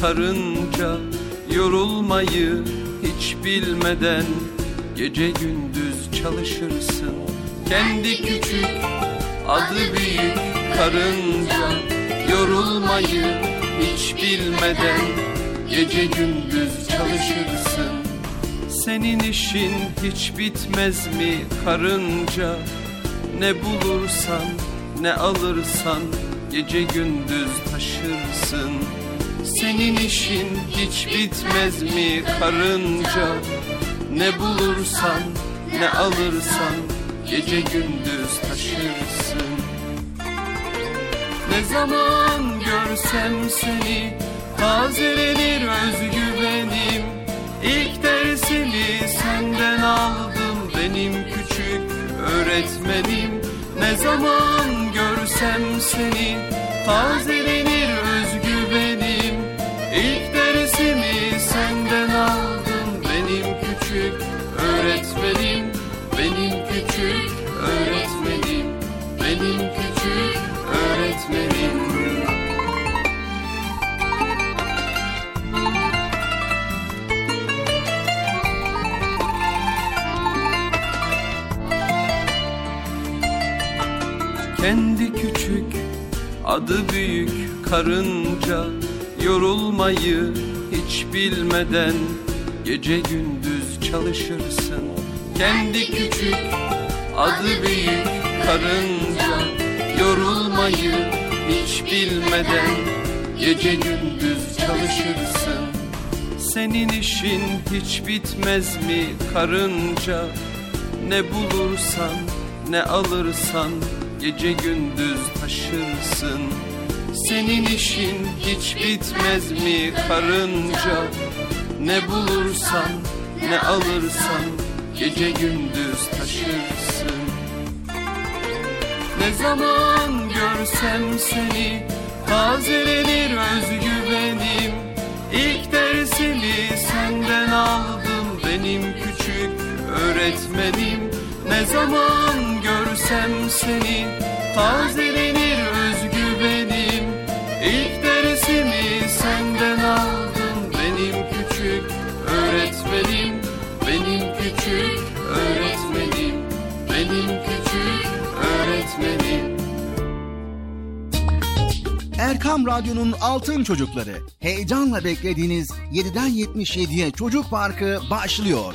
Karınca Yorulmayı hiç bilmeden Gece gündüz çalışırsın. Kendi küçük adı büyük karınca Yorulmayı hiç bilmeden Gece gündüz çalışırsın. Senin işin hiç bitmez mi karınca? Ne bulursan ne alırsan Gece gündüz taşırsın Senin işin hiç bitmez mi karınca? Ne bulursan ne alırsan Gece gündüz taşırsın. Ne zaman görsem seni Tazelenir özgüvenim. İlk dersini senden aldım Benim küçük öğretmenim. Ne zaman görsem seni Tazelenir Dersimi senden aldım Benim küçük öğretmenim. Benim küçük öğretmenim. Benim küçük öğretmenim. Kendi küçük adı büyük karınca. Yorulmayı hiç bilmeden Gece gündüz çalışırsın. Kendi küçük adı büyük karınca. Yorulmayı hiç bilmeden Gece gündüz çalışırsın. Senin işin hiç bitmez mi karınca? Ne bulursan ne alırsan Gece gündüz taşırsın Senin işin hiç bitmez mi karınca? Ne bulursan ne alırsan Gece gündüz taşırsın. Ne zaman görsem seni Tazelenir özgüvenim. İlk dersini senden aldım Benim küçük öğretmenim. Ne zaman görsem seni Tazelenir özgüvenim Dersimi senden aldım Benim küçük öğretmenim Benim küçük öğretmenim Benim küçük öğretmenim Erkam Radyo'nun Altın Çocukları. Heyecanla beklediğiniz 7'den 77'ye Çocuk Parkı başlıyor.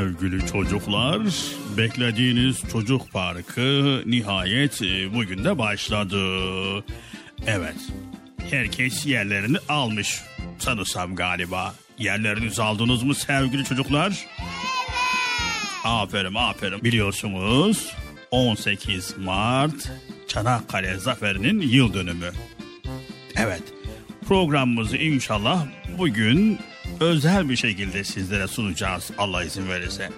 Sevgili çocuklar, beklediğiniz çocuk parkı nihayet e, bugün de başladı. Evet, herkes yerlerini almış sanırsam galiba. Yerlerinizi aldınız mı sevgili çocuklar? Aferin aferin. Biliyorsunuz 18 Mart Çanakkale Zaferi'nin yıl dönümü. Evet programımızı inşallah bugün özel bir şekilde sizlere sunacağız Allah izin verirse.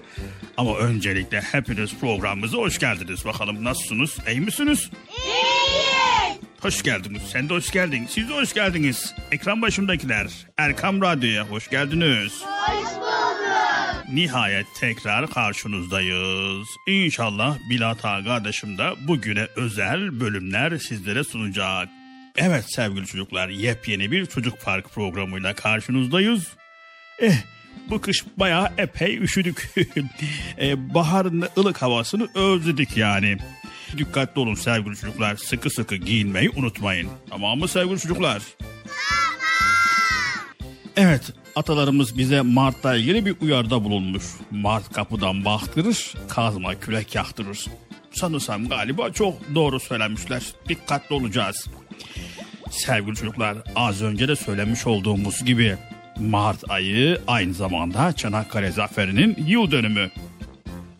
Ama öncelikle hepiniz programımıza hoş geldiniz. Bakalım nasılsınız? İyi misiniz? İyiyiz. Hoş geldiniz. Sen de hoş geldin. Siz de hoş geldiniz. Ekran başındakiler. Erkam Radyo'ya hoş geldiniz. Hoş bulduk. Nihayet tekrar karşınızdayız. İnşallah Bilata kardeşim de bugüne özel bölümler sizlere sunacak. Evet sevgili çocuklar yepyeni bir çocuk park programıyla karşınızdayız. Eh bu kış bayağı epey üşüdük. eh, baharın ılık havasını özledik yani. Dikkatli olun sevgili çocuklar. Sıkı sıkı giyinmeyi unutmayın. Tamam mı sevgili çocuklar? Evet atalarımız bize Mart'la ilgili bir uyarda bulunmuş. Mart kapıdan baktırır, kazma kürek yaktırır. Sanırsam galiba çok doğru söylemişler. Dikkatli olacağız. Sevgili çocuklar az önce de söylemiş olduğumuz gibi Mart ayı aynı zamanda Çanakkale Zaferi'nin yıl dönümü.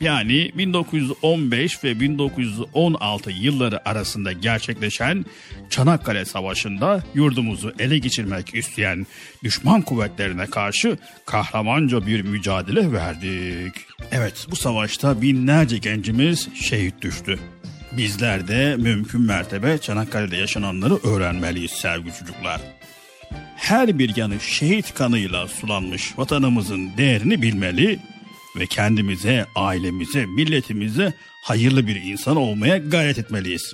Yani 1915 ve 1916 yılları arasında gerçekleşen Çanakkale Savaşı'nda yurdumuzu ele geçirmek isteyen düşman kuvvetlerine karşı kahramanca bir mücadele verdik. Evet bu savaşta binlerce gencimiz şehit düştü. Bizler de mümkün mertebe Çanakkale'de yaşananları öğrenmeliyiz sevgili çocuklar. Her bir yanı şehit kanıyla sulanmış vatanımızın değerini bilmeli ve kendimize, ailemize, milletimize hayırlı bir insan olmaya gayret etmeliyiz.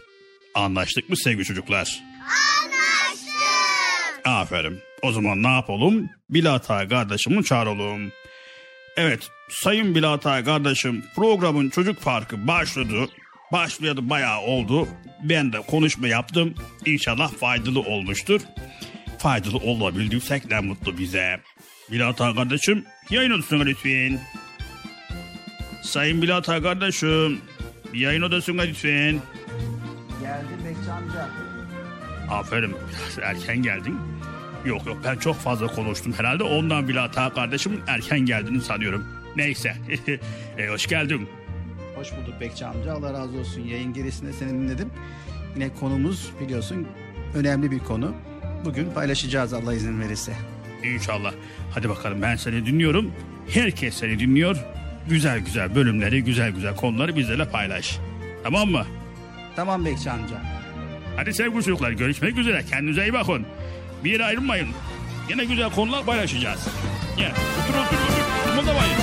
Anlaştık mı sevgili çocuklar? Anlaştık. Aferin. O zaman ne yapalım? Bilata kardeşimi çağıralım. Evet, Sayın Bilata kardeşim programın çocuk parkı başladı. Başlayalı bayağı oldu. Ben de konuşma yaptım. İnşallah faydalı olmuştur. Faydalı olabildiysek ne mutlu bize. Bilata kardeşim yayın odasına lütfen. Sayın Bilata kardeşim yayın odasına lütfen. Geldim Bekçi amca. Aferin biraz erken geldin. Yok yok ben çok fazla konuştum herhalde ondan bile hata kardeşim erken geldiğini sanıyorum. Neyse e, hoş geldin. Hoş bulduk Bekçi amca. Allah razı olsun. Yayın gerisinde seni dinledim. Yine konumuz biliyorsun önemli bir konu. Bugün paylaşacağız Allah izin verirse. İnşallah. Hadi bakalım ben seni dinliyorum. Herkes seni dinliyor. Güzel güzel bölümleri, güzel güzel konuları bizlerle paylaş. Tamam mı? Tamam Bekçi amca. Hadi sevgili çocuklar görüşmek üzere. Kendinize iyi bakın. Bir yere ayrılmayın. Yine güzel konular paylaşacağız. Gel otur otur otur. Kımıldamayın.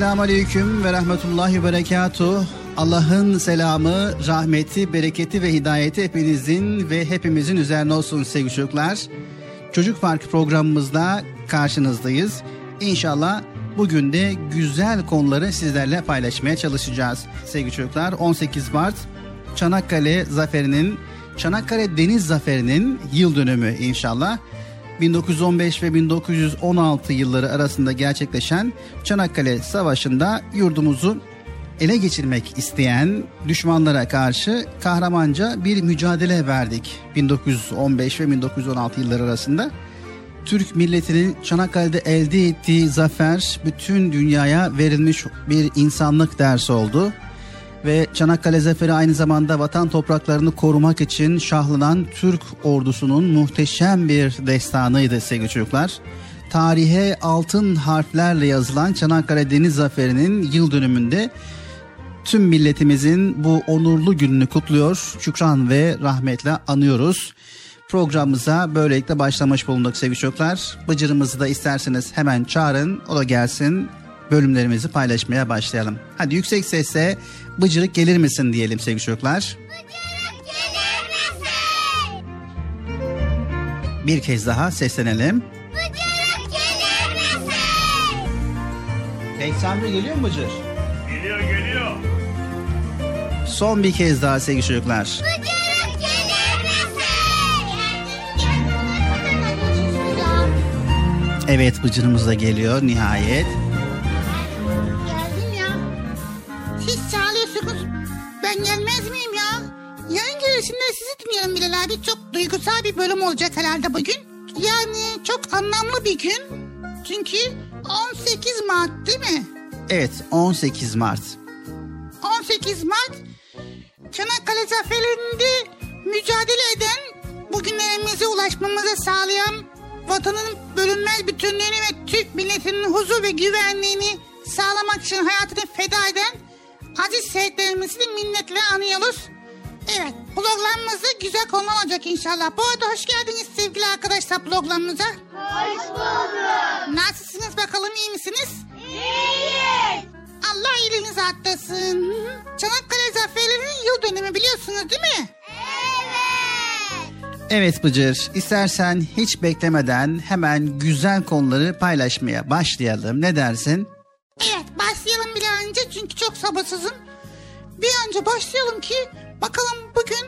Esselamu Aleyküm ve Rahmetullahi Berekatuh. Allah'ın selamı, rahmeti, bereketi ve hidayeti hepinizin ve hepimizin üzerine olsun sevgili çocuklar. Çocuk Park programımızda karşınızdayız. İnşallah Bugün de güzel konuları sizlerle paylaşmaya çalışacağız. Sevgili çocuklar 18 Mart Çanakkale Zaferi'nin Çanakkale Deniz Zaferi'nin yıl dönümü inşallah. 1915 ve 1916 yılları arasında gerçekleşen Çanakkale Savaşı'nda yurdumuzu ele geçirmek isteyen düşmanlara karşı kahramanca bir mücadele verdik 1915 ve 1916 yılları arasında. Türk milletinin Çanakkale'de elde ettiği zafer bütün dünyaya verilmiş bir insanlık dersi oldu. Ve Çanakkale Zaferi aynı zamanda vatan topraklarını korumak için şahlanan Türk ordusunun muhteşem bir destanıydı sevgili çocuklar. Tarihe altın harflerle yazılan Çanakkale Deniz Zaferi'nin yıl dönümünde tüm milletimizin bu onurlu gününü kutluyor, şükran ve rahmetle anıyoruz. Programımıza böylelikle başlamış bulunduk sevgili çocuklar. Bıcırımızı da isterseniz hemen çağırın, o da gelsin. Bölümlerimizi paylaşmaya başlayalım. Hadi yüksek sesle bıcırık gelir misin diyelim sevgili çocuklar. Bıcırık gelir misin? Bir kez daha seslenelim. Bıcırık gelir misin? Peygamber geliyor mu Bıcır? Geliyor geliyor. Son bir kez daha sevgili çocuklar. Bıcırık gelir misin? Evet Bıcır'ımız da geliyor nihayet. Gelişinde sizi dinliyorum Bilal abi. Çok duygusal bir bölüm olacak herhalde bugün. Yani çok anlamlı bir gün. Çünkü 18 Mart değil mi? Evet 18 Mart. 18 Mart Çanakkale Zaferi'nde mücadele eden bugünlerimize ulaşmamızı sağlayan vatanın bölünmez bütünlüğünü ve Türk milletinin huzur ve güvenliğini sağlamak için hayatını feda eden aziz şehitlerimizi minnetle anıyoruz. Evet programımızda güzel konu olacak inşallah. Bu arada hoş geldiniz sevgili arkadaşlar programımıza. Hoş bulduk. Nasılsınız bakalım iyi misiniz? İyiyiz. Allah iyiliğinizi arttırsın. Çanakkale Zaferi'nin yıl dönümü biliyorsunuz değil mi? Evet. Evet Bıcır istersen hiç beklemeden hemen güzel konuları paylaşmaya başlayalım. Ne dersin? Evet başlayalım bir önce çünkü çok sabırsızım. Bir önce başlayalım ki bakalım bugün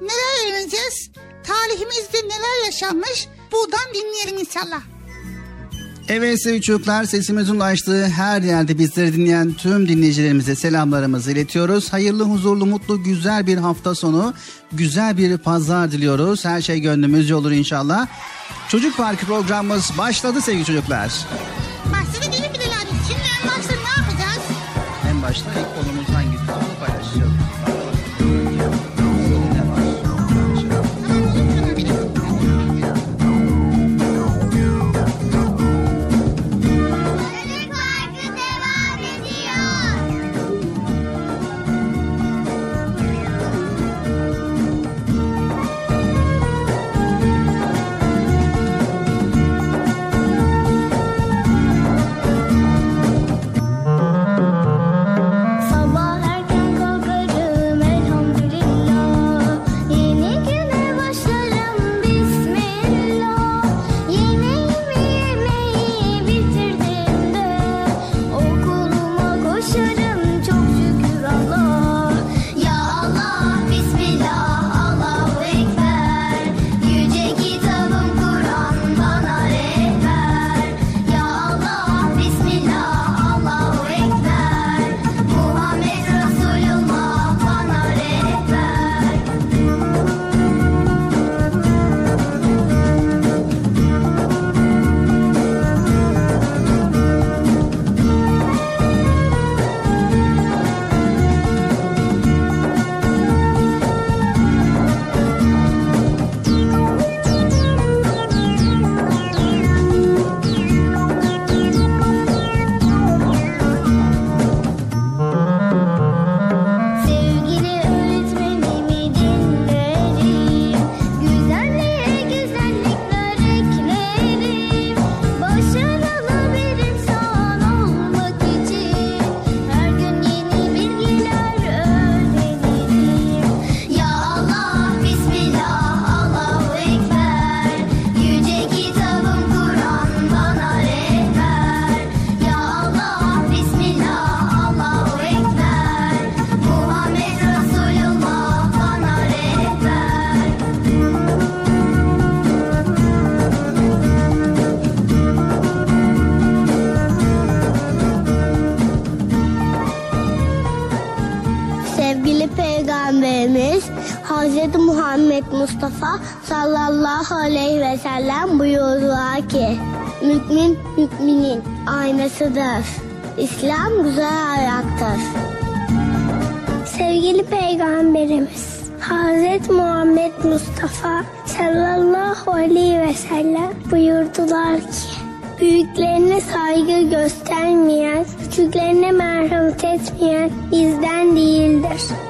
neler öğreneceğiz? Tarihimizde neler yaşanmış? Buradan dinleyelim inşallah. Evet sevgili çocuklar sesimizin ulaştığı her yerde bizleri dinleyen tüm dinleyicilerimize selamlarımızı iletiyoruz. Hayırlı, huzurlu, mutlu, güzel bir hafta sonu, güzel bir pazar diliyoruz. Her şey gönlümüzce olur inşallah. Çocuk Parkı programımız başladı sevgili çocuklar. Başladı değil mi Bilal abi? Şimdi en başta ne yapacağız? En başta Mustafa sallallahu aleyhi ve sellem buyurdular ki Mümin müminin aynasıdır. İslam güzel ayaktır. Sevgili Peygamberimiz Hz. Muhammed Mustafa sallallahu aleyhi ve sellem buyurdular ki Büyüklerine saygı göstermeyen, küçüklerine merhamet etmeyen bizden değildir.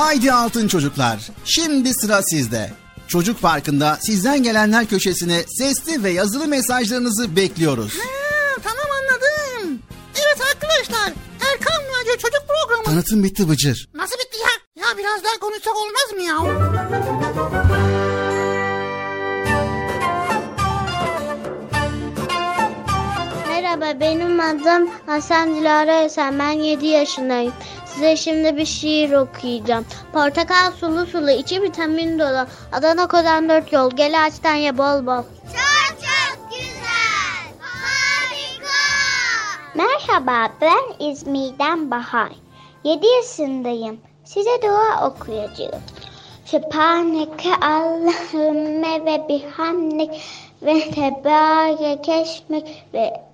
Haydi altın çocuklar. Şimdi sıra sizde. Çocuk Parkı'nda sizden gelenler köşesine sesli ve yazılı mesajlarınızı bekliyoruz. Ha, tamam anladım. Evet arkadaşlar. Erkan Radyo Çocuk Programı. Tanıtım bitti Bıcır. Nasıl bitti ya? Ya biraz daha konuşsak olmaz mı ya? Merhaba benim adım Hasan Dilara Esen ben 7 yaşındayım. Size şimdi bir şiir okuyacağım. Portakal sulu sulu içi vitamin dolu. Adana Kodan 4 yol gel açtan ye bol bol. Çok çok güzel. Harika. Merhaba ben İzmir'den Bahar. 7 yaşındayım. Size dua okuyacağım. Sübhaneke Allahümme ve bihamdik ve tebarek esmek ve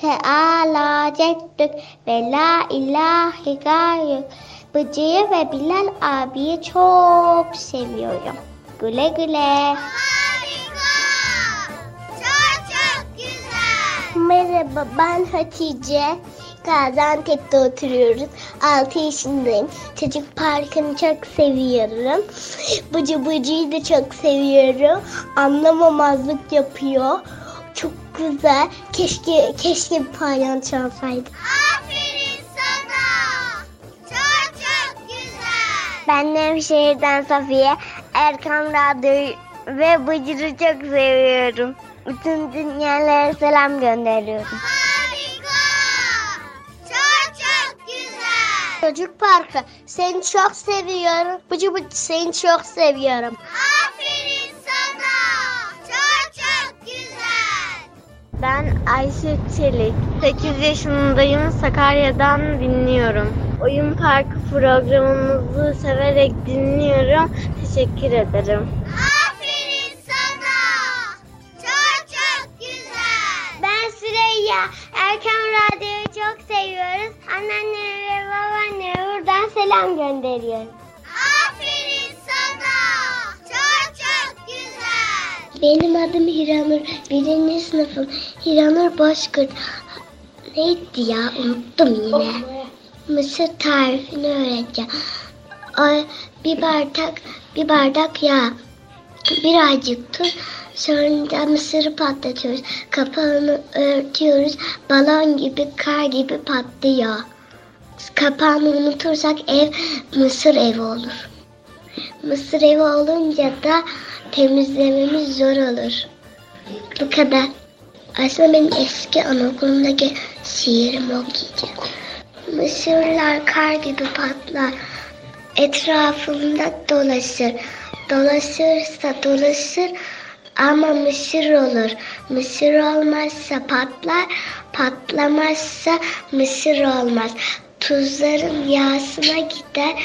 Teala ceddük ve la ilahe gayrük. Bıcı'yı ve Bilal abiyi çok seviyorum. Güle güle. Harika. Çok çok güzel. Merhaba ben Hatice. Gaziantep'te oturuyoruz. 6 yaşındayım. Çocuk parkını çok seviyorum. Bıcı bıcıyı da çok seviyorum. Anlamamazlık yapıyor. Çok güzel. Keşke keşke bir palyaço olsaydı. Aferin sana. Çok çok güzel. Ben Nevşehir'den Safiye. Erkan Radyo'yu ve Bıcır'ı çok seviyorum. Bütün dünyalara selam gönderiyorum. Harika. Çok çok güzel. Çocuk Parkı seni çok seviyorum. Bıcı bıcı seni çok seviyorum. Aferin Ben Ayşe Çelik. 8 yaşındayım. Sakarya'dan dinliyorum. Oyun Parkı programımızı severek dinliyorum. Teşekkür ederim. Aferin sana. Çok çok güzel. Ben Süreyya. ya. Erken Radyo'yu çok seviyoruz. Anneanneme ve babaanneme buradan selam gönderiyorum. Benim adım Hiranur. Birinci sınıfım. Hiranur Bozkurt. Neydi ya? Unuttum yine. Mısır tarifini öğreteceğim. Bir bardak, bir bardak yağ. Birazcık tuz. Sonra mısırı patlatıyoruz. Kapağını örtüyoruz. Balon gibi, kar gibi patlıyor. Kapağını unutursak ev mısır evi olur. Mısır evi olunca da temizlememiz zor olur. Bu kadar. Aslında benim eski anaokulumdaki şiirimi okuyacağım. Mısırlar kar gibi patlar. Etrafımda dolaşır. Dolaşırsa dolaşır ama mısır olur. Mısır olmazsa patlar. Patlamazsa mısır olmaz. Tuzların yağsına gider.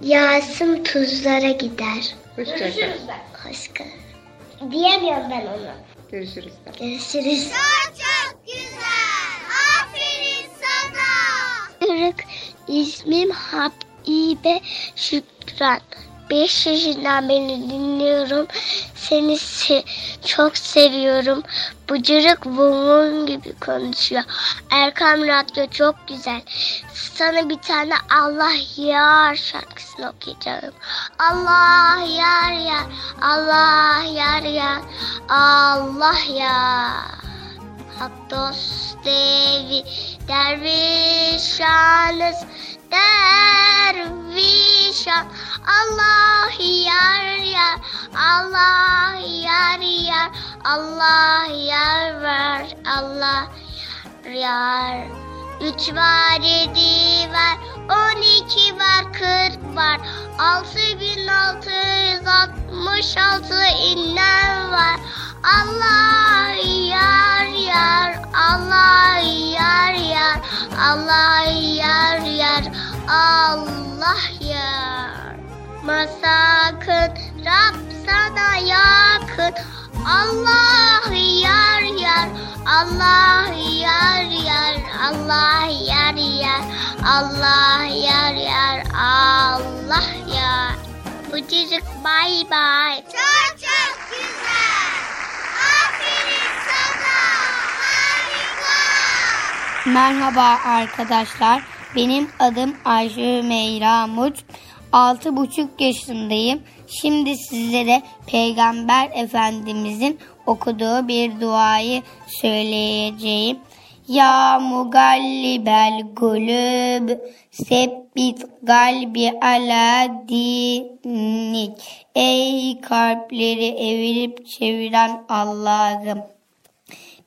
Yağsın tuzlara gider. Hoşçakal. Başka. Diyemiyorum ben onu. Görüşürüz. Görüşürüz. Çok çok güzel. Aferin sana. Irık ismim Habibe Şükran. 5 yaşından beri dinliyorum. Seni se- çok seviyorum. Bıcırık bumun gibi konuşuyor. Erkam Radyo çok güzel. Sana bir tane Allah yar şarkısını okuyacağım. Allah yar yar, Allah yar yar, Allah yar. Hak dost devi dervişanız dervişan Allah yar yar Allah yar yar Allah yar var Allah yar Üç var, yedi var, on iki var, kırk var. Altı bin altı yüz altmış altı inen var. Allah yar yar, Allah yar yar, Allah yar yar, Allah yar. Masakın Rab sana yakın. Allah yar yar, Allah yar yar, Allah yar yar, Allah yar yar, Allah yar. Bıcırık bay bay. Çok çok güzel. Aferin sana. Harika. Merhaba arkadaşlar. Benim adım Ayşe Meyra Mut. Altı buçuk yaşındayım. Şimdi sizlere Peygamber Efendimizin okuduğu bir duayı söyleyeceğim. Ya mugallibel gulub sebbit galbi ala dinik. Ey kalpleri evirip çeviren Allah'ım.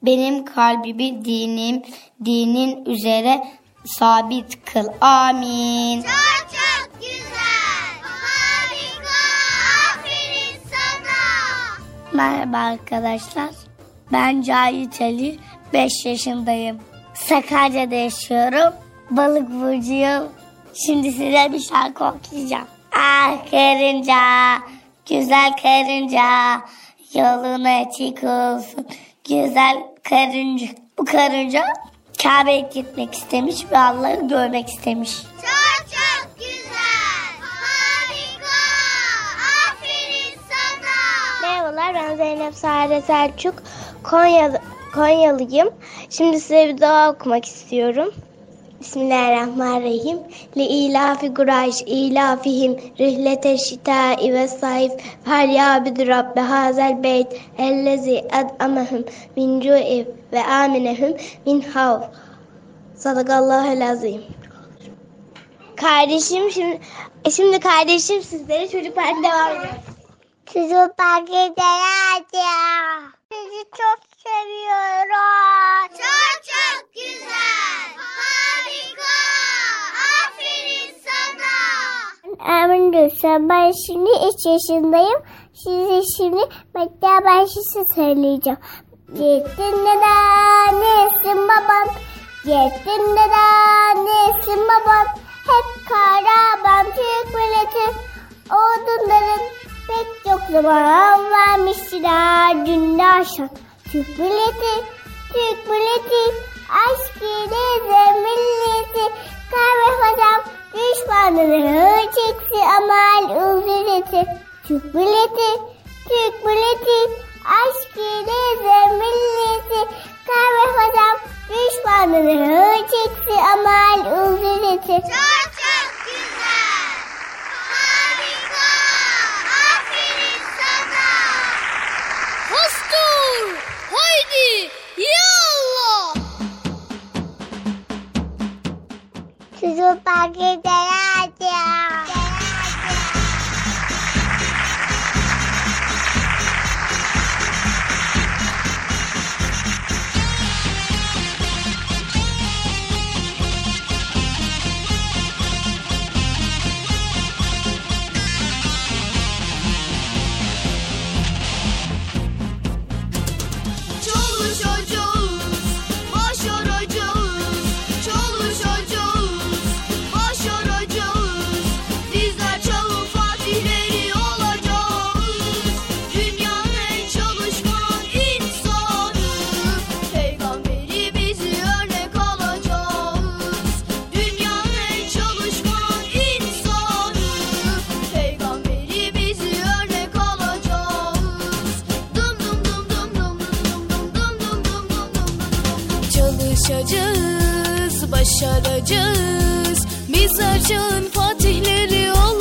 Benim kalbimi dinim, dinin üzere sabit kıl. Amin. Çok çok güzel. Harika. Aferin sana. Merhaba arkadaşlar. Ben Cahit Ali. 5 yaşındayım. Sakarya'da yaşıyorum. Balık burcuyum. Şimdi size bir şarkı okuyacağım. Ah karınca, güzel karınca, yolun açık olsun. Güzel karınca. Bu karınca Kabe'ye gitmek istemiş ve Allah'ı görmek istemiş. Çok çok güzel. Harika. Aferin sana. Merhabalar ben Zeynep Sare Selçuk. Konya, Konyalıyım. Şimdi size bir dua okumak istiyorum. Bismillahirrahmanirrahim. Li ilafi Kurayş ilafihim rihlete şitai ve saif fel yabidu rabbe hazel beyt ellezi ad'amahum min cu'i ve aminehum min havf. Sadakallahul azim. Kardeşim şimdi şimdi kardeşim sizlere çocuklar devam ediyor. Çocuklar gidelim. Sizi çok seviyorum. Çok çok güzel. Harika. Amin Gülsüm. Ben şimdi 3 yaşındayım. Size şimdi Mekka Bahşiş'i söyleyeceğim. Gittin neden nesin babam? Gittin neden nesin babam? Hep karaban Türk milletin odunların pek çok zaman vermişler dünden aşağı. Türk milleti, Türk milleti, aşk ile milleti kahve hocam düşmanları çekti amal uzun Türk milleti, Türk milleti aşk ile milleti kahve hocam düşmanları çekti amal uzun Çok çok güzel. Harika. Aferin sana. Hostur. Haydi. Ya Allah. 猪猪八戒的辣椒 olacağız Biz açın fatihleri olacağız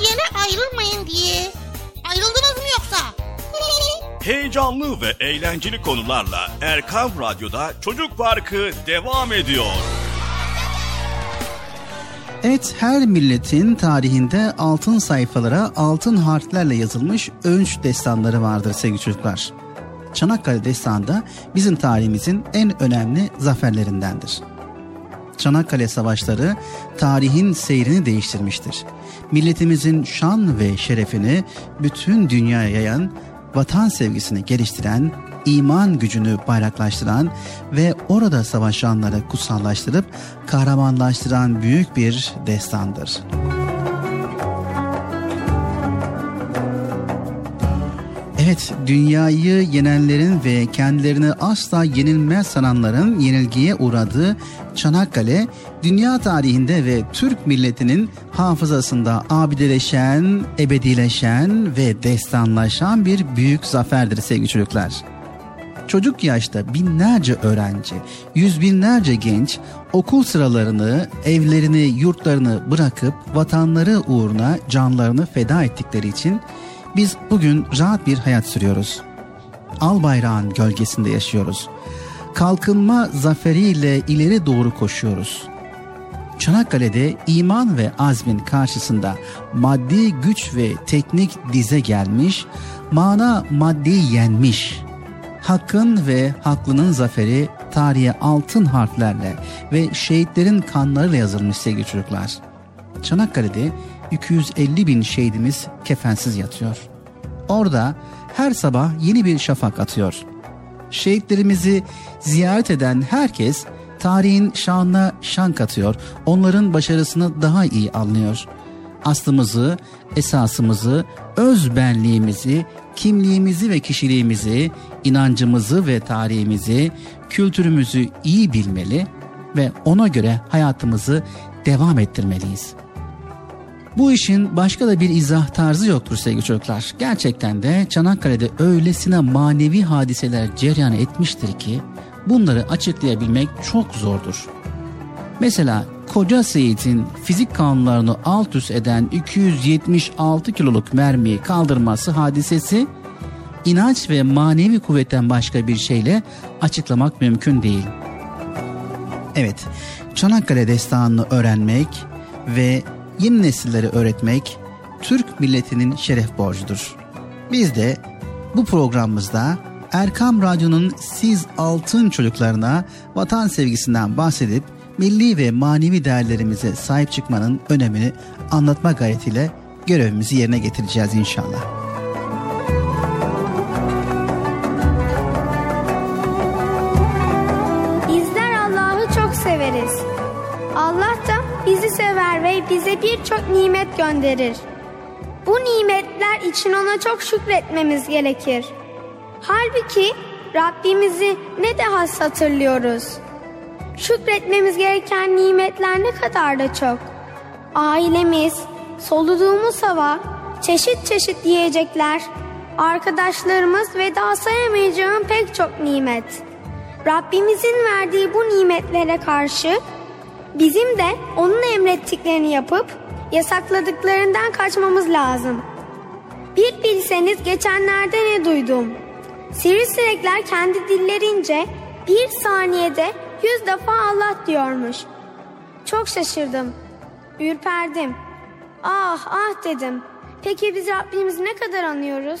bir yere ayrılmayın diye. Ayrıldınız mı yoksa? Heyecanlı ve eğlenceli konularla Erkam Radyo'da Çocuk Parkı devam ediyor. Evet her milletin tarihinde altın sayfalara altın harflerle yazılmış önç destanları vardır sevgili çocuklar. Çanakkale Destanı da bizim tarihimizin en önemli zaferlerindendir. Çanakkale Savaşları tarihin seyrini değiştirmiştir. Milletimizin şan ve şerefini bütün dünyaya yayan, vatan sevgisini geliştiren, iman gücünü bayraklaştıran ve orada savaşanları kutsallaştırıp kahramanlaştıran büyük bir destandır. Evet, dünyayı yenenlerin ve kendilerini asla yenilmez sananların yenilgiye uğradığı Çanakkale, dünya tarihinde ve Türk milletinin hafızasında abideleşen, ebedileşen ve destanlaşan bir büyük zaferdir sevgili çocuklar. Çocuk yaşta binlerce öğrenci, yüz binlerce genç okul sıralarını, evlerini, yurtlarını bırakıp vatanları uğruna canlarını feda ettikleri için biz bugün rahat bir hayat sürüyoruz. Al bayrağın gölgesinde yaşıyoruz. Kalkınma zaferiyle ileri doğru koşuyoruz. Çanakkale'de iman ve azmin karşısında maddi güç ve teknik dize gelmiş, mana maddeyi yenmiş. Hakkın ve haklının zaferi tarihe altın harflerle ve şehitlerin kanlarıyla yazılmış sevgili çocuklar. Çanakkale'de 250 bin şehidimiz kefensiz yatıyor. Orada her sabah yeni bir şafak atıyor. Şehitlerimizi ziyaret eden herkes tarihin şanına şan katıyor. Onların başarısını daha iyi anlıyor. Aslımızı, esasımızı, öz benliğimizi, kimliğimizi ve kişiliğimizi, inancımızı ve tarihimizi, kültürümüzü iyi bilmeli ve ona göre hayatımızı devam ettirmeliyiz. Bu işin başka da bir izah tarzı yoktur sevgili çocuklar. Gerçekten de Çanakkale'de öylesine manevi hadiseler cereyan etmiştir ki bunları açıklayabilmek çok zordur. Mesela Koca Seyit'in fizik kanunlarını alt üst eden 276 kiloluk mermiyi kaldırması hadisesi inanç ve manevi kuvvetten başka bir şeyle açıklamak mümkün değil. Evet, Çanakkale destanını öğrenmek ve yeni nesillere öğretmek Türk milletinin şeref borcudur. Biz de bu programımızda Erkam Radyo'nun siz altın çocuklarına vatan sevgisinden bahsedip milli ve manevi değerlerimize sahip çıkmanın önemini anlatma gayretiyle görevimizi yerine getireceğiz inşallah. Bizler Allah'ı çok severiz. Allah da bizi sever ve bize birçok nimet gönderir. Bu nimetler için ona çok şükretmemiz gerekir. Halbuki Rabbimizi ne de has hatırlıyoruz. Şükretmemiz gereken nimetler ne kadar da çok. Ailemiz, soluduğumuz hava, çeşit çeşit yiyecekler, arkadaşlarımız ve daha sayamayacağım pek çok nimet. Rabbimizin verdiği bu nimetlere karşı bizim de onun emrettiklerini yapıp yasakladıklarından kaçmamız lazım. Bir bilseniz geçenlerde ne duydum. Sivrisinekler kendi dillerince bir saniyede yüz defa Allah diyormuş. Çok şaşırdım. Ürperdim. Ah ah dedim. Peki biz Rabbimizi ne kadar anıyoruz?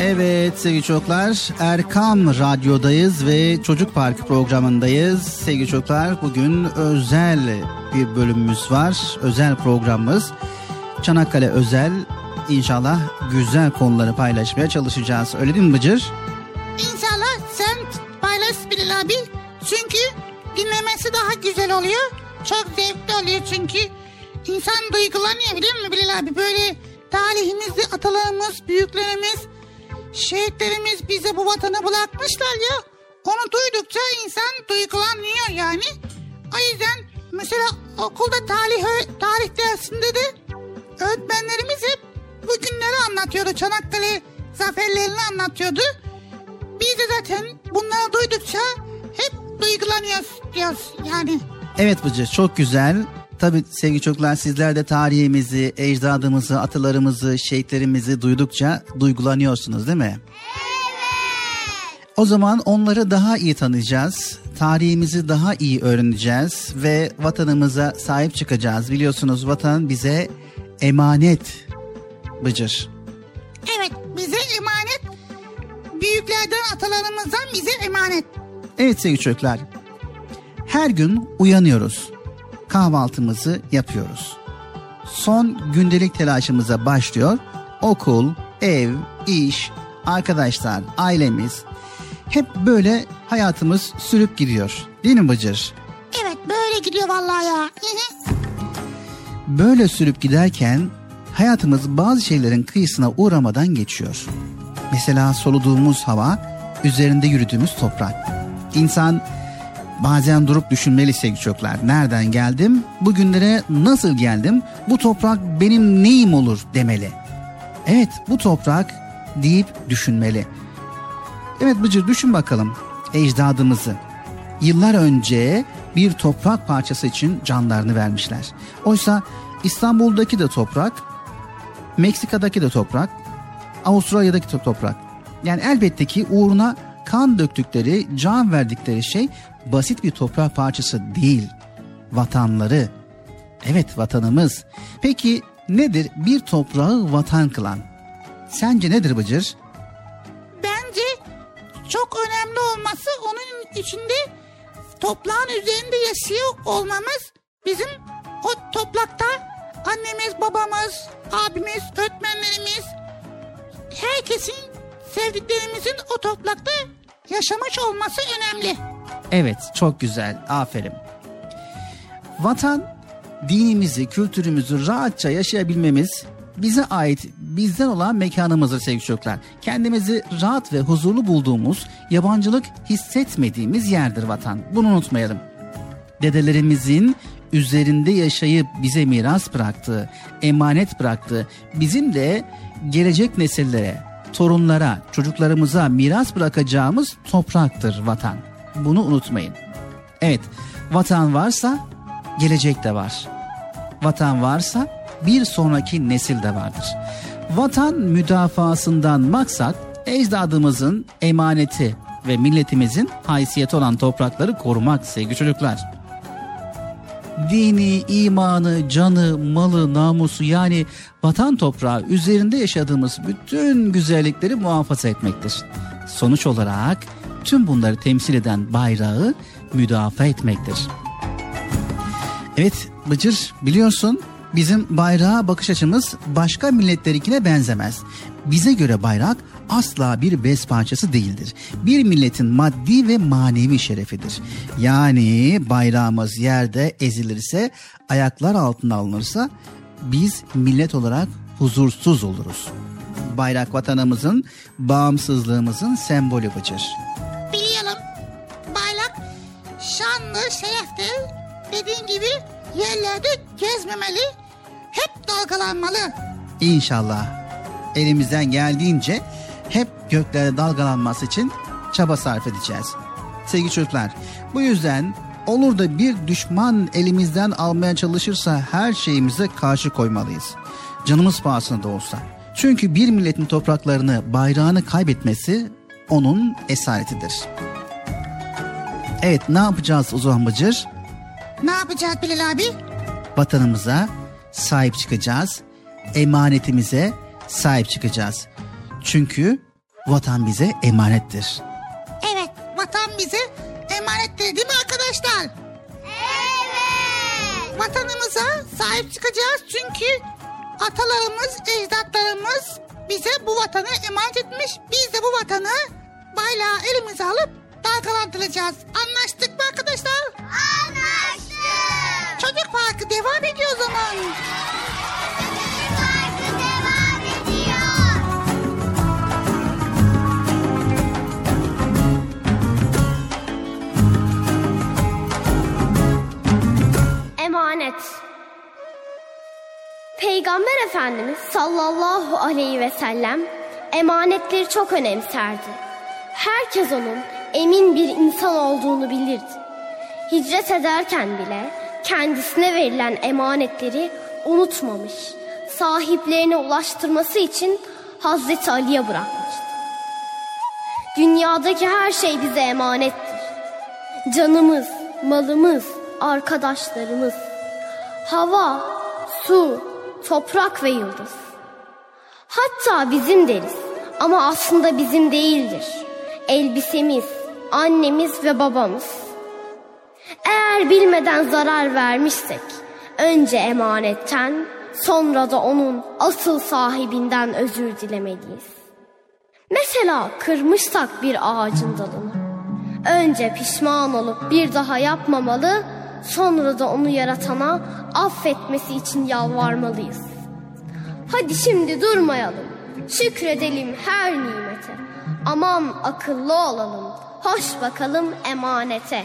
Evet sevgili çocuklar Erkam Radyo'dayız ve Çocuk Parkı programındayız. Sevgili çocuklar bugün özel bir bölümümüz var. Özel programımız. Çanakkale özel İnşallah güzel konuları paylaşmaya çalışacağız. Öyle değil mi Bıcır? İnşallah sen paylaş Bilal abi. Çünkü dinlemesi daha güzel oluyor. Çok zevkli oluyor çünkü. İnsan duygulanıyor biliyor musun Bilal abi? Böyle tarihimizde atalarımız, büyüklerimiz, şehitlerimiz bize bu vatanı bırakmışlar ya. Onu duydukça insan duygulanıyor yani. O yüzden mesela okulda tarih, tarih dersinde de öğretmenlerimiz hep bu günleri anlatıyordu. Çanakkale zaferlerini anlatıyordu. Biz de zaten bunları duydukça hep duygulanıyoruz diyoruz yani. Evet Bıcır çok güzel. Tabii sevgili çocuklar sizler de tarihimizi, ecdadımızı, atalarımızı, şehitlerimizi duydukça duygulanıyorsunuz değil mi? O zaman onları daha iyi tanıyacağız. Tarihimizi daha iyi öğreneceğiz ve vatanımıza sahip çıkacağız. Biliyorsunuz vatan bize emanet Bıcır. Evet bize emanet. Büyüklerden atalarımızdan bize emanet. Evet sevgili çocuklar. Her gün uyanıyoruz. Kahvaltımızı yapıyoruz. Son gündelik telaşımıza başlıyor. Okul, ev, iş, arkadaşlar, ailemiz hep böyle hayatımız sürüp gidiyor. Değil mi Bıcır? Evet böyle gidiyor vallahi ya. Böyle sürüp giderken hayatımız bazı şeylerin kıyısına uğramadan geçiyor. Mesela soluduğumuz hava, üzerinde yürüdüğümüz toprak. İnsan bazen durup düşünmeli sevgili çocuklar. Nereden geldim? Bugünlere nasıl geldim? Bu toprak benim neyim olur demeli. Evet bu toprak deyip düşünmeli. Evet Bıcır düşün bakalım ecdadımızı. Yıllar önce bir toprak parçası için canlarını vermişler. Oysa İstanbul'daki de toprak, Meksika'daki de toprak, Avustralya'daki de toprak. Yani elbette ki uğruna kan döktükleri, can verdikleri şey basit bir toprak parçası değil. Vatanları. Evet vatanımız. Peki nedir bir toprağı vatan kılan? Sence nedir Bıcır? Bence çok önemli olması onun içinde toprağın üzerinde yaşıyor olmamız bizim o toprakta annemiz, babamız, abimiz, öğretmenlerimiz herkesin sevdiklerimizin o toprakta yaşamış olması önemli. Evet çok güzel aferin. Vatan dinimizi, kültürümüzü rahatça yaşayabilmemiz bize ait bizden olan mekanımızdır sevgili çocuklar. Kendimizi rahat ve huzurlu bulduğumuz, yabancılık hissetmediğimiz yerdir vatan. Bunu unutmayalım. Dedelerimizin üzerinde yaşayıp bize miras bıraktığı, emanet bıraktığı, bizim de gelecek nesillere, torunlara, çocuklarımıza miras bırakacağımız topraktır vatan. Bunu unutmayın. Evet, vatan varsa gelecek de var. Vatan varsa bir sonraki nesil de vardır. Vatan müdafasından maksat ecdadımızın emaneti ve milletimizin haysiyeti olan toprakları korumak sevgili çocuklar. Dini, imanı, canı, malı, namusu yani vatan toprağı üzerinde yaşadığımız bütün güzellikleri muhafaza etmektir. Sonuç olarak tüm bunları temsil eden bayrağı müdafaa etmektir. Evet Bıcır biliyorsun bizim bayrağa bakış açımız başka milletlerinkine benzemez. Bize göre bayrak asla bir bez parçası değildir. Bir milletin maddi ve manevi şerefidir. Yani bayrağımız yerde ezilirse, ayaklar altına alınırsa biz millet olarak huzursuz oluruz. Bayrak vatanımızın, bağımsızlığımızın sembolü Bıcır. Şanlı, şerefli. Dediğin gibi yerlerde gezmemeli. Hep dalgalanmalı. İnşallah elimizden geldiğince hep göklerde dalgalanması için çaba sarf edeceğiz. Sevgili çocuklar, bu yüzden olur da bir düşman elimizden almaya çalışırsa her şeyimize karşı koymalıyız. Canımız pahasına da olsa. Çünkü bir milletin topraklarını, bayrağını kaybetmesi onun esaretidir. Evet ne yapacağız o zaman Bıcır? Ne yapacağız Bilal abi? Vatanımıza sahip çıkacağız. Emanetimize sahip çıkacağız. Çünkü vatan bize emanettir. Evet, vatan bize emanettir değil mi arkadaşlar? Evet. Vatanımıza sahip çıkacağız çünkü atalarımız, ecdatlarımız bize bu vatanı emanet etmiş. Biz de bu vatanı bayrağı elimize alıp dalgalandıracağız. Anlaştık mı arkadaşlar? Anlaştık. Çocuk Parkı devam ediyor o zaman. Emanet. Peygamber Efendimiz sallallahu aleyhi ve sellem emanetleri çok önemserdi. Herkes onun emin bir insan olduğunu bilirdi. Hicret ederken bile kendisine verilen emanetleri unutmamış, sahiplerine ulaştırması için Hazreti Ali'ye bırakmıştı. Dünyadaki her şey bize emanettir. Canımız, malımız, arkadaşlarımız, hava, su, toprak ve yıldız. Hatta bizim deriz ama aslında bizim değildir. Elbisemiz, annemiz ve babamız. Eğer bilmeden zarar vermişsek önce emanetten sonra da onun asıl sahibinden özür dilemeliyiz. Mesela kırmışsak bir ağacın dalını Önce pişman olup bir daha yapmamalı, sonra da onu yaratana affetmesi için yalvarmalıyız. Hadi şimdi durmayalım, şükredelim her nimete. Aman akıllı olalım, hoş bakalım emanete.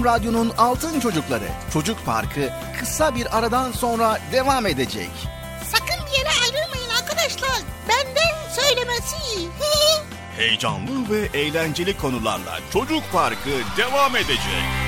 Erkam Radyo'nun Altın Çocukları Çocuk Parkı kısa bir aradan sonra devam edecek. Sakın bir yere ayrılmayın arkadaşlar. Benden söylemesi. Heyecanlı ve eğlenceli konularla Çocuk Parkı devam edecek.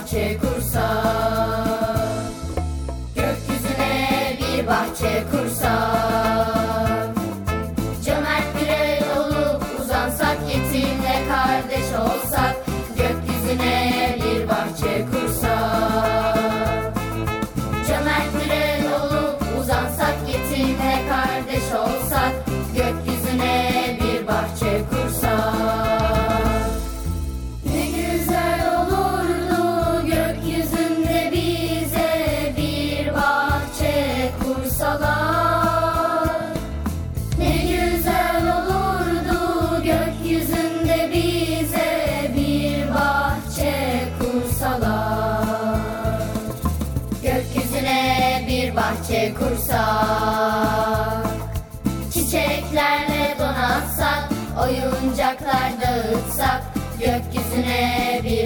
Bahçe kursak Gökyüzüne bir bahçe kursak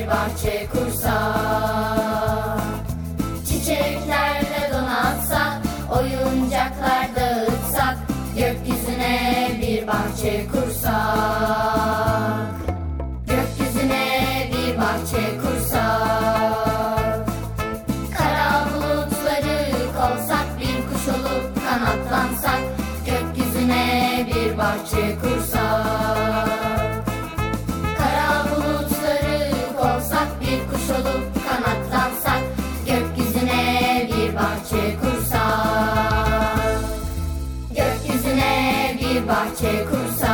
bir bahçe kursak. Bahçe kursak.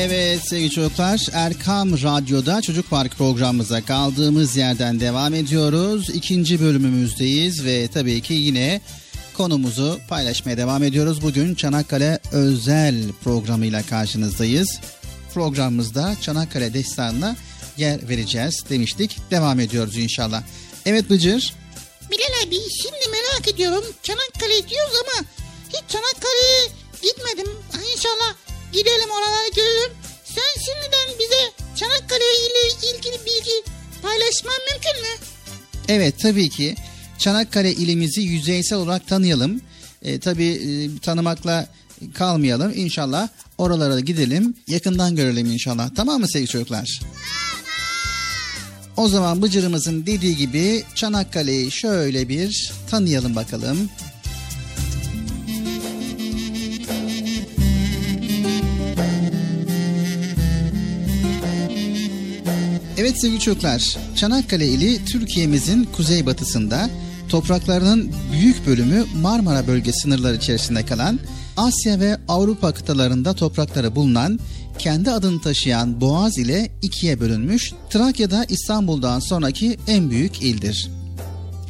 Evet sevgili çocuklar Erkam Radyo'da Çocuk Park programımıza kaldığımız yerden devam ediyoruz. İkinci bölümümüzdeyiz ve tabii ki yine konumuzu paylaşmaya devam ediyoruz. Bugün Çanakkale özel programıyla karşınızdayız. Programımızda Çanakkale destanına yer vereceğiz demiştik. Devam ediyoruz inşallah. Evet Bıcır. Bilal abi şimdi merak ediyorum. Çanakkale diyoruz ama hiç Çanakkale'ye gitmedim. İnşallah gidelim oralara görelim. Sen şimdiden bize Çanakkale ile ilgili bilgi paylaşman mümkün mü? Evet tabii ki Çanakkale ilimizi yüzeysel olarak tanıyalım. E, tabii e, tanımakla kalmayalım. İnşallah oralara gidelim. Yakından görelim inşallah. Tamam mı sevgili çocuklar? O zaman Bıcır'ımızın dediği gibi Çanakkale'yi şöyle bir tanıyalım bakalım. Evet sevgili çocuklar, Çanakkale ili Türkiye'mizin kuzeybatısında topraklarının büyük bölümü Marmara bölge sınırları içerisinde kalan Asya ve Avrupa kıtalarında toprakları bulunan kendi adını taşıyan Boğaz ile ikiye bölünmüş Trakya'da İstanbul'dan sonraki en büyük ildir.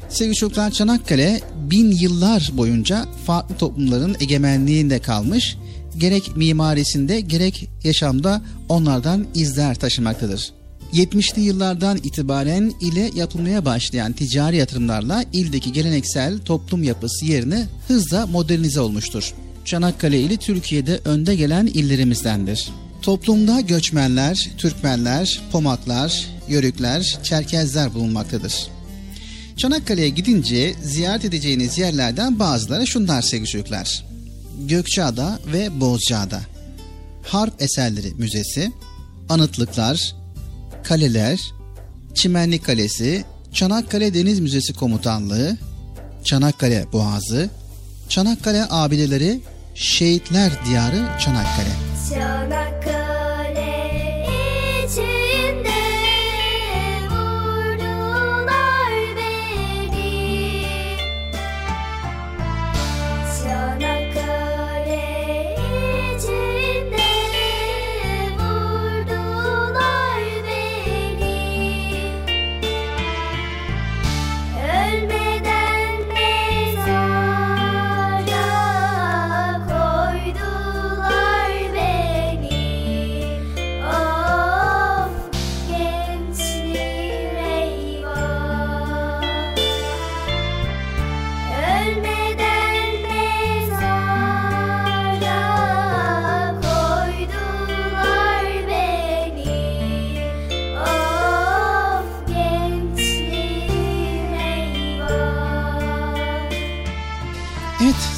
Sevgili çocuklar Çanakkale bin yıllar boyunca farklı toplumların egemenliğinde kalmış, gerek mimarisinde gerek yaşamda onlardan izler taşımaktadır. 70'li yıllardan itibaren ile yapılmaya başlayan ticari yatırımlarla ildeki geleneksel toplum yapısı yerine hızla modernize olmuştur. Çanakkale ili Türkiye'de önde gelen illerimizdendir. Toplumda göçmenler, Türkmenler, Pomaklar, Yörükler, Çerkezler bulunmaktadır. Çanakkale'ye gidince ziyaret edeceğiniz yerlerden bazıları şunlar sevgili çocuklar. Gökçeada ve Bozcaada. Harp Eserleri Müzesi, anıtlıklar, kaleler, Çimenlik Kalesi, Çanakkale Deniz Müzesi Komutanlığı, Çanakkale Boğazı, Çanakkale Abideleri, Şehitler Diyarı Çanakkale. Çanakkale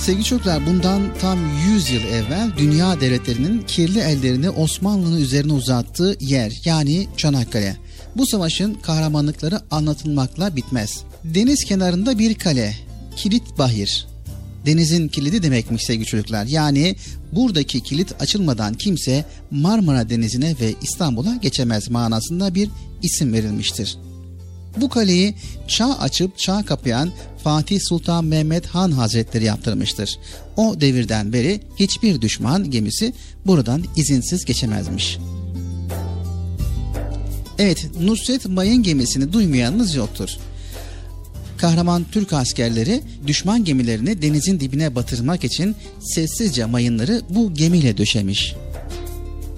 sevgili çocuklar bundan tam 100 yıl evvel dünya devletlerinin kirli ellerini Osmanlı'nın üzerine uzattığı yer yani Çanakkale. Bu savaşın kahramanlıkları anlatılmakla bitmez. Deniz kenarında bir kale, Kilit Bahir. Denizin kilidi demekmiş sevgili çocuklar. Yani buradaki kilit açılmadan kimse Marmara Denizi'ne ve İstanbul'a geçemez manasında bir isim verilmiştir. Bu kaleyi çağ açıp çağ kapayan Fatih Sultan Mehmet Han Hazretleri yaptırmıştır. O devirden beri hiçbir düşman gemisi buradan izinsiz geçemezmiş. Evet, Nusret Mayın gemisini duymayanınız yoktur. Kahraman Türk askerleri düşman gemilerini denizin dibine batırmak için sessizce mayınları bu gemiyle döşemiş.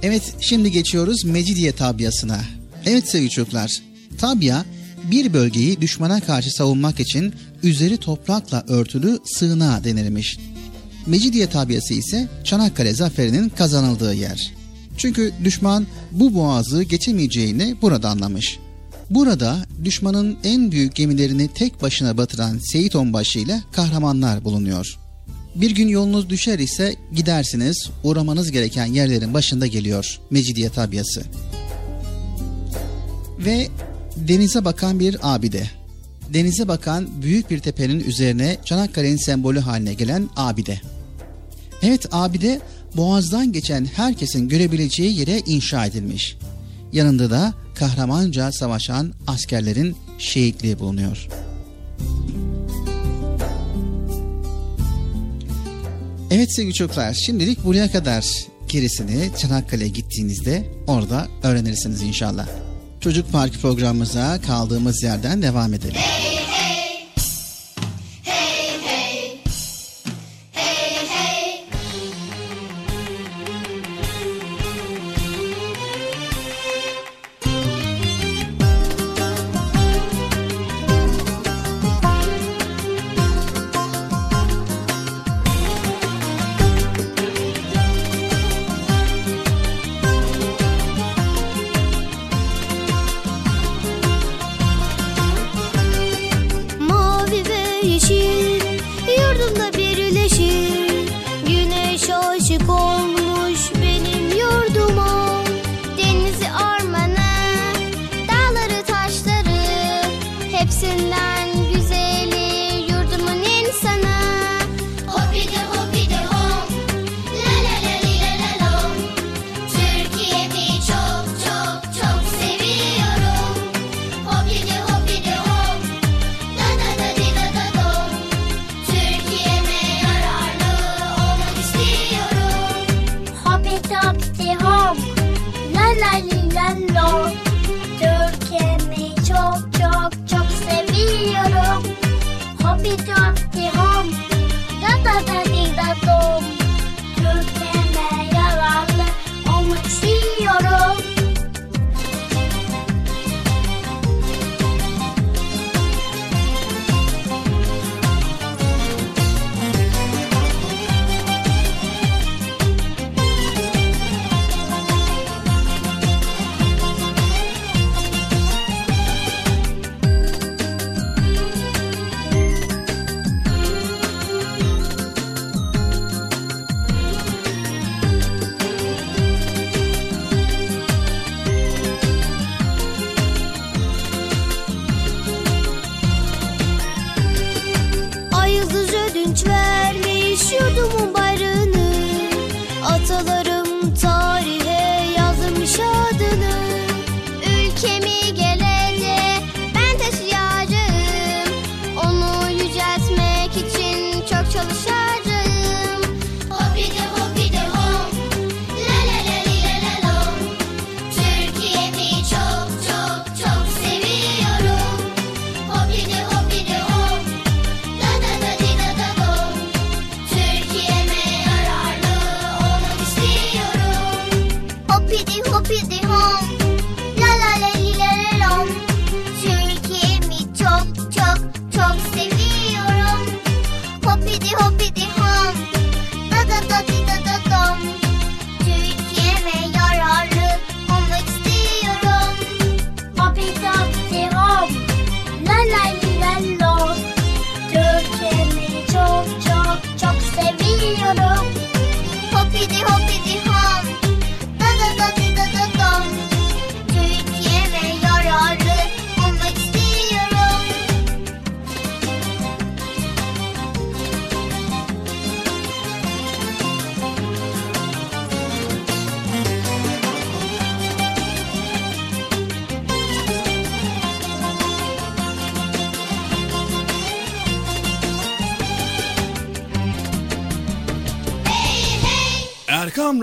Evet, şimdi geçiyoruz Mecidiye tabiasına. Evet sevgili çocuklar, tabia bir bölgeyi düşmana karşı savunmak için üzeri toprakla örtülü sığınağa denilmiş. Mecidiye tabiası ise Çanakkale zaferinin kazanıldığı yer. Çünkü düşman bu boğazı geçemeyeceğini burada anlamış. Burada düşmanın en büyük gemilerini tek başına batıran Seyit Onbaşı ile kahramanlar bulunuyor. Bir gün yolunuz düşer ise gidersiniz uğramanız gereken yerlerin başında geliyor Mecidiye tabiası. Ve denize bakan bir abide. Denize bakan büyük bir tepenin üzerine Çanakkale'nin sembolü haline gelen abide. Evet abide boğazdan geçen herkesin görebileceği yere inşa edilmiş. Yanında da kahramanca savaşan askerlerin şehitliği bulunuyor. Evet sevgili çocuklar şimdilik buraya kadar gerisini Çanakkale'ye gittiğinizde orada öğrenirsiniz inşallah. Çocuk Parkı programımıza kaldığımız yerden devam edelim. Hoppity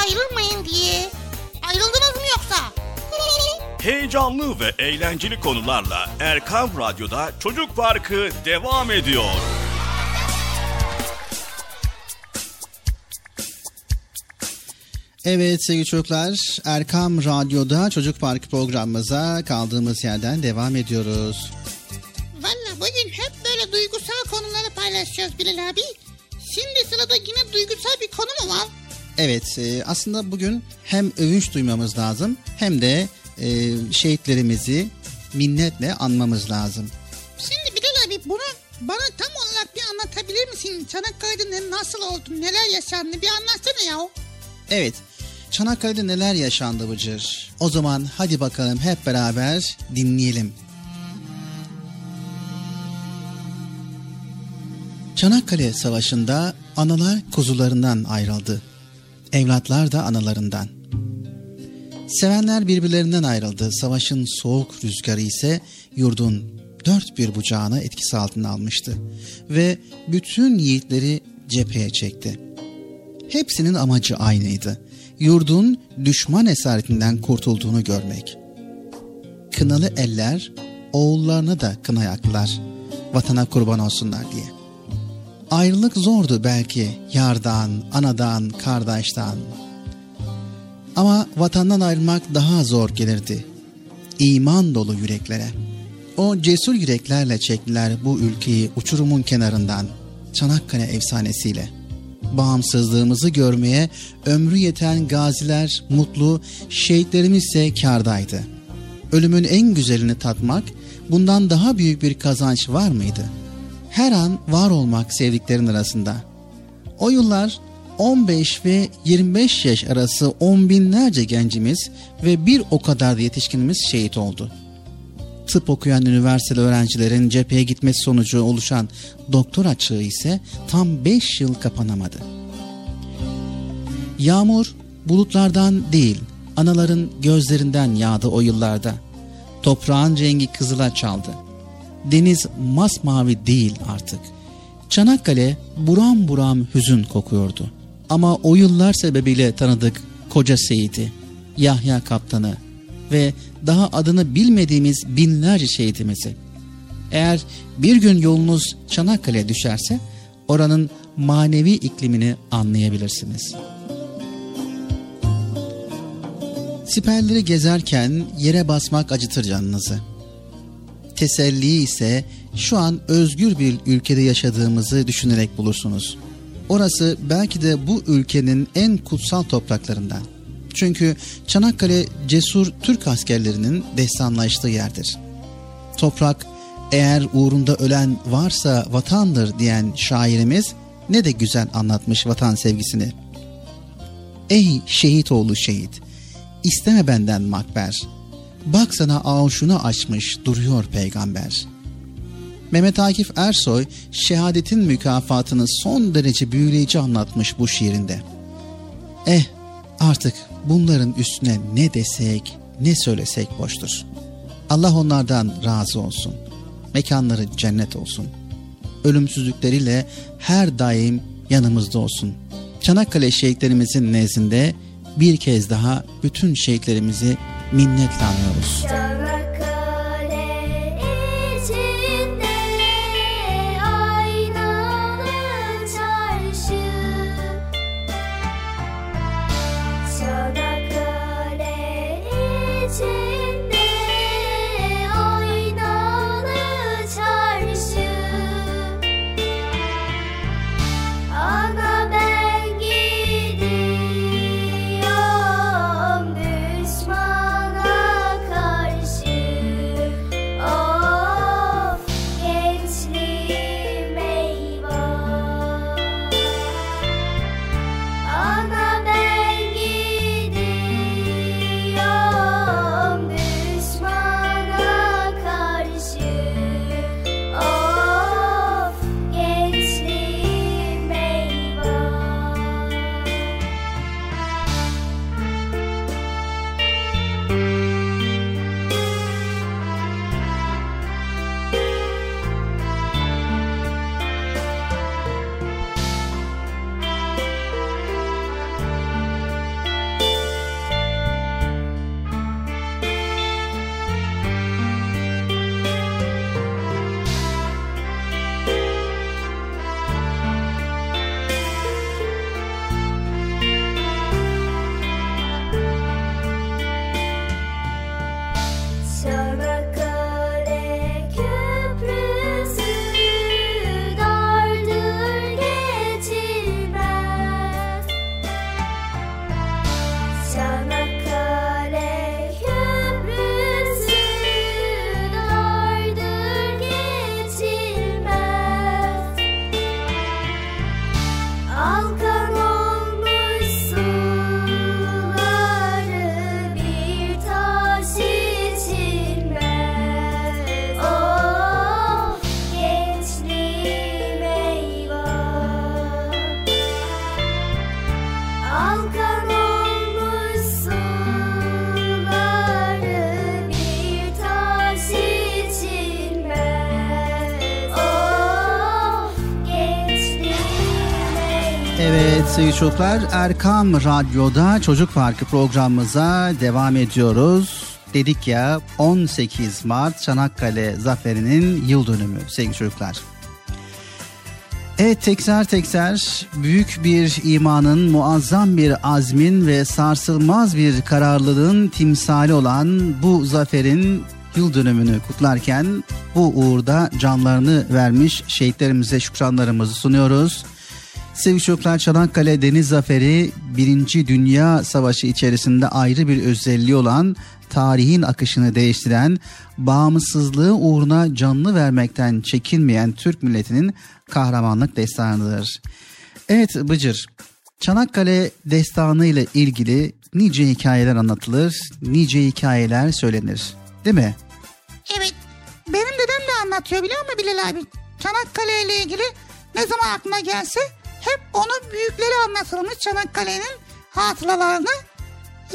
ayrılmayın diye. Ayrıldınız mı yoksa? Heyecanlı ve eğlenceli konularla Erkam Radyo'da Çocuk Parkı devam ediyor. Evet sevgili çocuklar Erkam Radyo'da Çocuk Parkı programımıza kaldığımız yerden devam ediyoruz. Valla bugün hep böyle duygusal konuları paylaşacağız Bilal abi. Şimdi sırada yine duygusal bir konu mu var? Evet e, aslında bugün hem övünç duymamız lazım hem de e, şehitlerimizi minnetle anmamız lazım. Şimdi Bilal abi bunu bana tam olarak bir anlatabilir misin? Çanakkale'de nasıl oldu, neler yaşandı bir anlatsana ya. Evet Çanakkale'de neler yaşandı Bıcır? O zaman hadi bakalım hep beraber dinleyelim. Çanakkale Savaşı'nda analar kuzularından ayrıldı. Evlatlar da analarından. Sevenler birbirlerinden ayrıldı. Savaşın soğuk rüzgarı ise yurdun dört bir bucağını etkisi altına almıştı. Ve bütün yiğitleri cepheye çekti. Hepsinin amacı aynıydı. Yurdun düşman esaretinden kurtulduğunu görmek. Kınalı eller oğullarına da kına yaktılar. Vatana kurban olsunlar diye. Ayrılık zordu belki yardan, anadan, kardeşten. Ama vatandan ayrılmak daha zor gelirdi. İman dolu yüreklere. O cesur yüreklerle çektiler bu ülkeyi uçurumun kenarından. Çanakkale efsanesiyle. Bağımsızlığımızı görmeye ömrü yeten gaziler mutlu, şehitlerimiz ise kârdaydı. Ölümün en güzelini tatmak, bundan daha büyük bir kazanç var mıydı? Her an var olmak sevdiklerin arasında. O yıllar 15 ve 25 yaş arası on binlerce gencimiz ve bir o kadar da yetişkinimiz şehit oldu. Tıp okuyan üniversiteli öğrencilerin cepheye gitmesi sonucu oluşan doktor açığı ise tam 5 yıl kapanamadı. Yağmur bulutlardan değil, anaların gözlerinden yağdı o yıllarda. Toprağın rengi kızıla çaldı. Deniz masmavi değil artık. Çanakkale buram buram hüzün kokuyordu. Ama o yıllar sebebiyle tanıdık koca Seyit'i, Yahya Kaptan'ı ve daha adını bilmediğimiz binlerce şehitimizi. Eğer bir gün yolunuz Çanakkale düşerse oranın manevi iklimini anlayabilirsiniz. Siperleri gezerken yere basmak acıtır canınızı. Teselli ise şu an özgür bir ülkede yaşadığımızı düşünerek bulursunuz. Orası belki de bu ülkenin en kutsal topraklarından. Çünkü Çanakkale cesur Türk askerlerinin destanlaştığı yerdir. Toprak eğer uğrunda ölen varsa vatandır diyen şairimiz ne de güzel anlatmış vatan sevgisini. Ey şehit oğlu şehit, isteme benden makber. Bak sana açmış duruyor peygamber. Mehmet Akif Ersoy şehadetin mükafatını son derece büyüleyici anlatmış bu şiirinde. Eh artık bunların üstüne ne desek ne söylesek boştur. Allah onlardan razı olsun. Mekanları cennet olsun. Ölümsüzlükleriyle her daim yanımızda olsun. Çanakkale şehitlerimizin nezdinde bir kez daha bütün şehitlerimizi minnetle anıyoruz. Çocuklar. Erkam Radyo'da Çocuk Parkı programımıza devam ediyoruz. Dedik ya 18 Mart Çanakkale Zaferi'nin yıl dönümü sevgili çocuklar. Evet tekrar tekrar büyük bir imanın, muazzam bir azmin ve sarsılmaz bir kararlılığın timsali olan bu zaferin yıl dönümünü kutlarken bu uğurda canlarını vermiş şehitlerimize şükranlarımızı sunuyoruz. Sevgili çocuklar Çanakkale Deniz Zaferi Birinci Dünya Savaşı içerisinde ayrı bir özelliği olan tarihin akışını değiştiren, bağımsızlığı uğruna canını vermekten çekinmeyen Türk milletinin kahramanlık destanıdır. Evet Bıcır, Çanakkale destanı ile ilgili nice hikayeler anlatılır, nice hikayeler söylenir. Değil mi? Evet. Benim dedem de anlatıyor biliyor musun Bilal abi? Çanakkale ile ilgili ne zaman aklına gelse hep onu büyükleri anlatılmış Çanakkale'nin hatıralarını.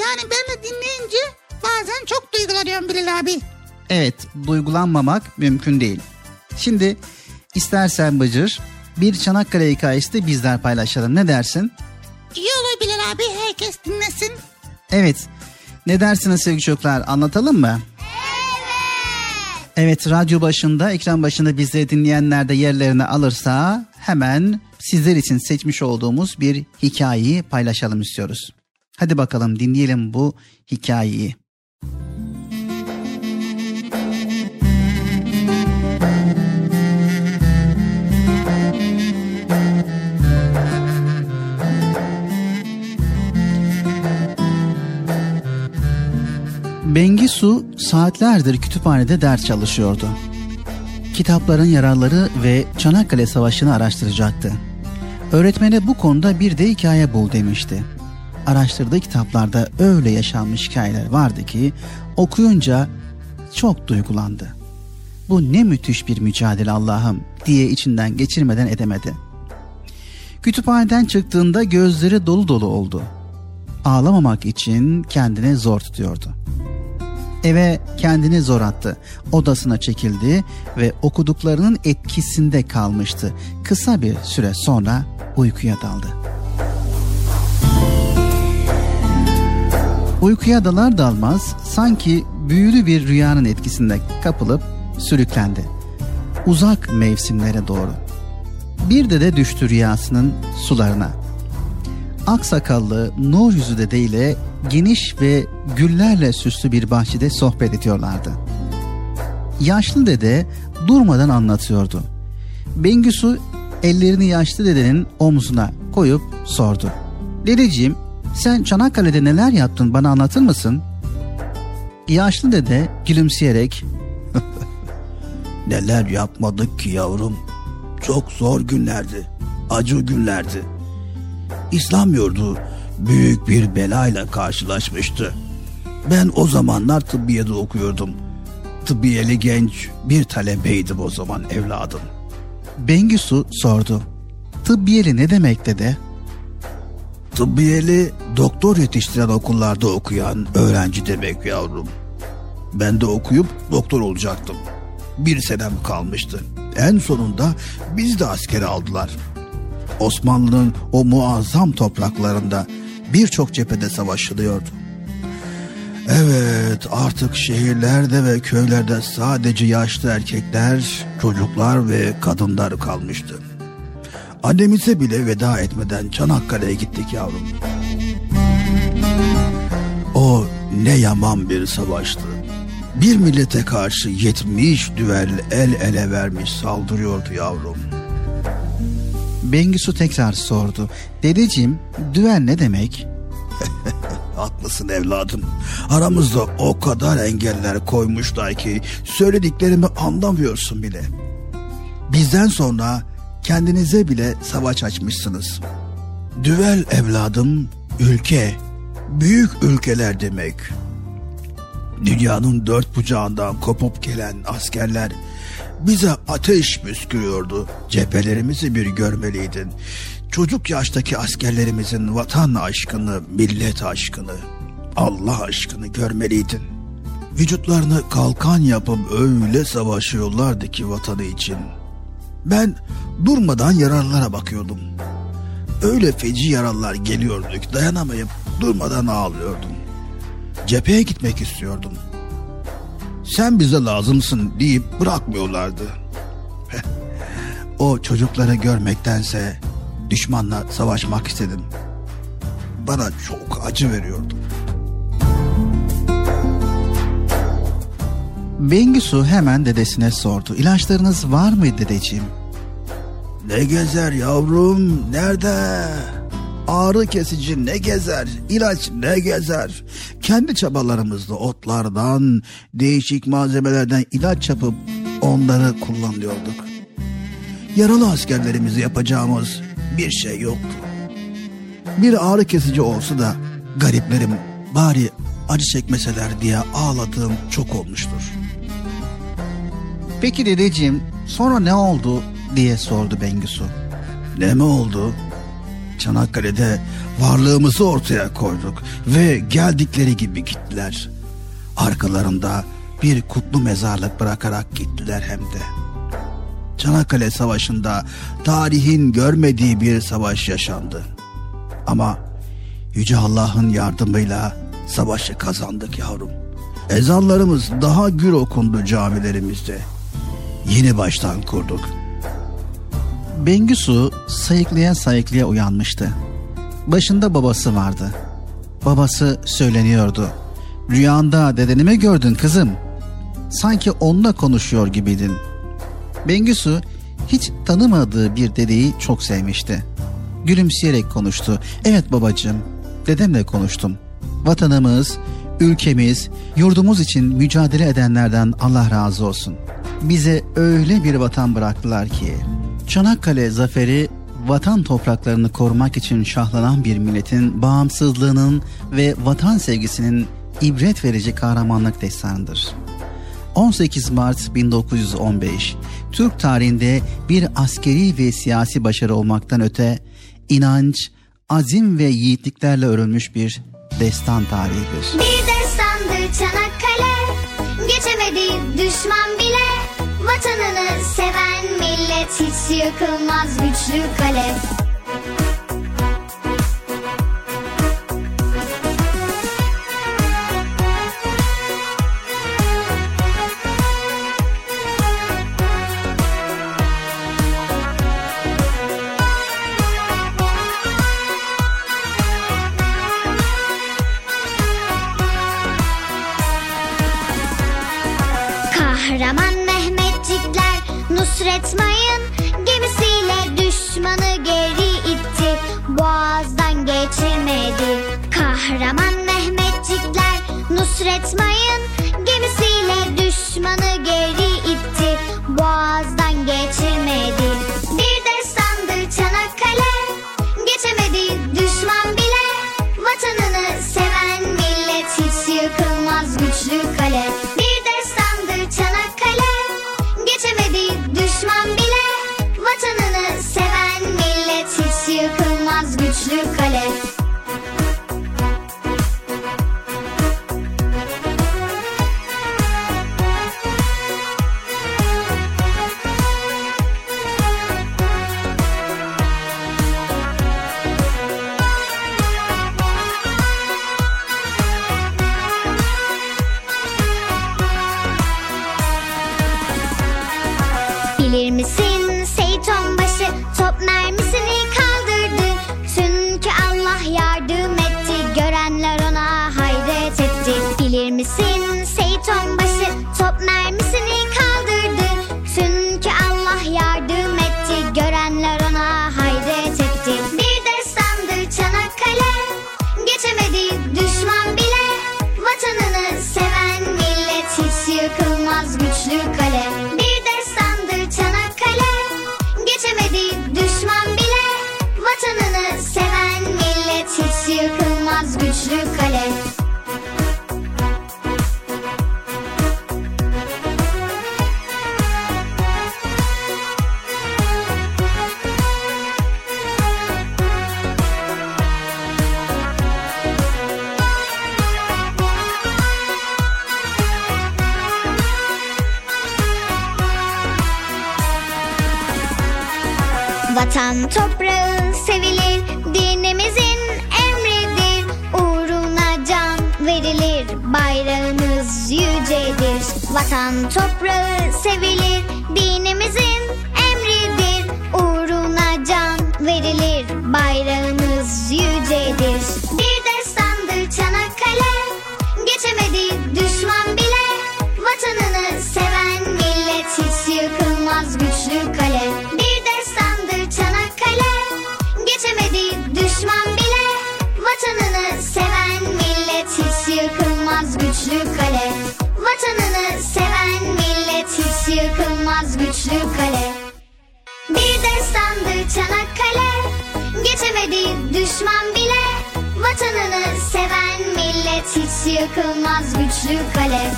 Yani ben de dinleyince bazen çok duygulanıyorum Bilal abi. Evet, duygulanmamak mümkün değil. Şimdi istersen Bıcır bir Çanakkale hikayesi de bizler paylaşalım. Ne dersin? İyi olur Bilal abi herkes dinlesin. Evet. Ne dersiniz sevgili çocuklar? Anlatalım mı? Evet radyo başında, ekran başında bizleri dinleyenler de yerlerini alırsa hemen sizler için seçmiş olduğumuz bir hikayeyi paylaşalım istiyoruz. Hadi bakalım dinleyelim bu hikayeyi. Bengisu saatlerdir kütüphanede ders çalışıyordu. Kitapların yararları ve Çanakkale Savaşı'nı araştıracaktı. Öğretmene bu konuda bir de hikaye bul demişti. Araştırdığı kitaplarda öyle yaşanmış hikayeler vardı ki okuyunca çok duygulandı. Bu ne müthiş bir mücadele Allah'ım diye içinden geçirmeden edemedi. Kütüphaneden çıktığında gözleri dolu dolu oldu. Ağlamamak için kendini zor tutuyordu. Eve kendini zor attı. Odasına çekildi ve okuduklarının etkisinde kalmıştı. Kısa bir süre sonra uykuya daldı. Uykuya dalar dalmaz sanki büyülü bir rüyanın etkisinde kapılıp sürüklendi. Uzak mevsimlere doğru. Bir de de düştü rüyasının sularına. Aksakallı nur yüzü dede ile geniş ve güllerle süslü bir bahçede sohbet ediyorlardı. Yaşlı dede durmadan anlatıyordu. Bengüsü ellerini yaşlı dedenin omzuna koyup sordu. Dedeciğim sen Çanakkale'de neler yaptın bana anlatır mısın? Yaşlı dede gülümseyerek Neler yapmadık ki yavrum. Çok zor günlerdi. Acı günlerdi. İslam yurdu büyük bir belayla karşılaşmıştı. Ben o zamanlar tıbbiyede okuyordum. Tıbbiyeli genç bir talebeydim o zaman evladım. Bengisu sordu. Tıbbiyeli ne demek dede? Tıbbiyeli doktor yetiştiren okullarda okuyan öğrenci demek yavrum. Ben de okuyup doktor olacaktım. Bir senem kalmıştı. En sonunda biz de askere aldılar. Osmanlı'nın o muazzam topraklarında birçok cephede savaşılıyordu. Evet artık şehirlerde ve köylerde sadece yaşlı erkekler, çocuklar ve kadınlar kalmıştı. Annemize bile veda etmeden Çanakkale'ye gittik yavrum. O ne yaman bir savaştı. Bir millete karşı yetmiş düvel el ele vermiş saldırıyordu yavrum. Bengisu tekrar sordu. Dedeciğim düel ne demek? Haklısın evladım. Aramızda o kadar engeller koymuşlar ki söylediklerimi anlamıyorsun bile. Bizden sonra kendinize bile savaş açmışsınız. Düvel evladım ülke, büyük ülkeler demek. Dünyanın dört bucağından kopup gelen askerler bize ateş püskürüyordu. Cephelerimizi bir görmeliydin. Çocuk yaştaki askerlerimizin vatan aşkını, millet aşkını, Allah aşkını görmeliydin. Vücutlarını kalkan yapıp öyle savaşıyorlardı ki vatanı için. Ben durmadan yararlara bakıyordum. öyle feci yaralılar geliyordu ki dayanamayıp durmadan ağlıyordum. Cepheye gitmek istiyordum. Sen bize lazımsın deyip bırakmıyorlardı. O çocukları görmektense düşmanla savaşmak istedim. Bana çok acı veriyordu. Bengisu hemen dedesine sordu. İlaçlarınız var mı dedeciğim? Ne gezer yavrum nerede? Ağrı kesici ne gezer? İlaç ne gezer? Kendi çabalarımızla otlardan, değişik malzemelerden ilaç yapıp onları kullanıyorduk. Yaralı askerlerimizi yapacağımız bir şey yoktu. Bir ağrı kesici olsa da gariplerim bari acı çekmeseler diye ağladığım çok olmuştur. Peki dedeciğim sonra ne oldu diye sordu Bengisu. Ne mi oldu? Çanakkale'de varlığımızı ortaya koyduk ve geldikleri gibi gittiler. Arkalarında bir kutlu mezarlık bırakarak gittiler hem de. Çanakkale Savaşı'nda tarihin görmediği bir savaş yaşandı. Ama Yüce Allah'ın yardımıyla savaşı kazandık yavrum. Ezanlarımız daha gür okundu camilerimizde. Yeni baştan kurduk. Bengisu sayıklaya sayıklaya uyanmıştı. Başında babası vardı. Babası söyleniyordu. Rüyanda dedeni mi gördün kızım? Sanki onunla konuşuyor gibiydin. Bengisu hiç tanımadığı bir dedeyi çok sevmişti. Gülümseyerek konuştu. Evet babacığım, dedemle konuştum. Vatanımız, ülkemiz, yurdumuz için mücadele edenlerden Allah razı olsun. Bize öyle bir vatan bıraktılar ki Çanakkale zaferi vatan topraklarını korumak için şahlanan bir milletin bağımsızlığının ve vatan sevgisinin ibret verici kahramanlık destanıdır. 18 Mart 1915 Türk tarihinde bir askeri ve siyasi başarı olmaktan öte inanç, azim ve yiğitliklerle örülmüş bir destan tarihidir. Bir destandır Çanakkale Geçemedi düşman bile Vatanını seven millet Hiç yıkılmaz güçlü kale düşman bile Vatanını seven millet Hiç yıkılmaz güçlü kale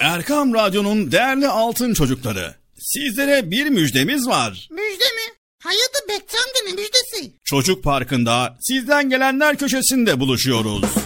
Erkam Radyo'nun değerli altın çocukları. Sizlere bir müjdemiz var. Müjde mi? Hayırdır Bekçi amca ne müjdesi? Çocuk Parkı'nda sizden gelenler köşesinde buluşuyoruz.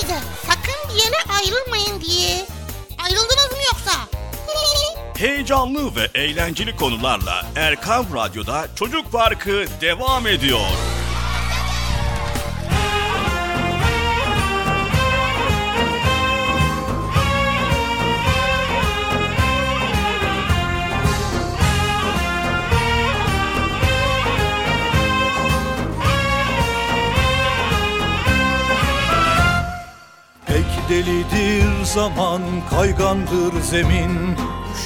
size sakın bir yere ayrılmayın diye. Ayrıldınız mı yoksa? Heyecanlı ve eğlenceli konularla Erkam Radyo'da Çocuk Parkı devam ediyor. Delidir zaman kaygandır zemin.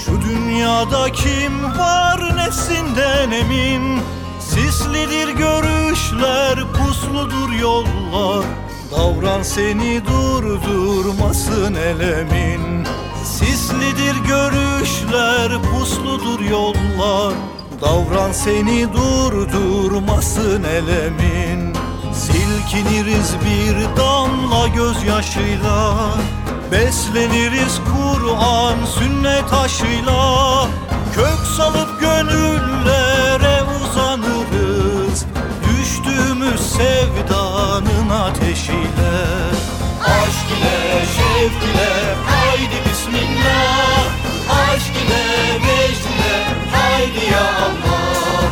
Şu dünyada kim var nefsinden emin? Sislidir görüşler pusludur yollar. Davran seni durdurmasın elemin. Sislidir görüşler pusludur yollar. Davran seni durdurmasın elemin Silkiniriz bir damla gözyaşıyla Besleniriz Kur'an sünnet aşıyla. Kök salıp gönüllere uzanırız Düştüğümüz sevdanın ateşiyle. Aşk ile şevk ile haydi bismillah. Aşk ile vecd ile haydi ya Allah.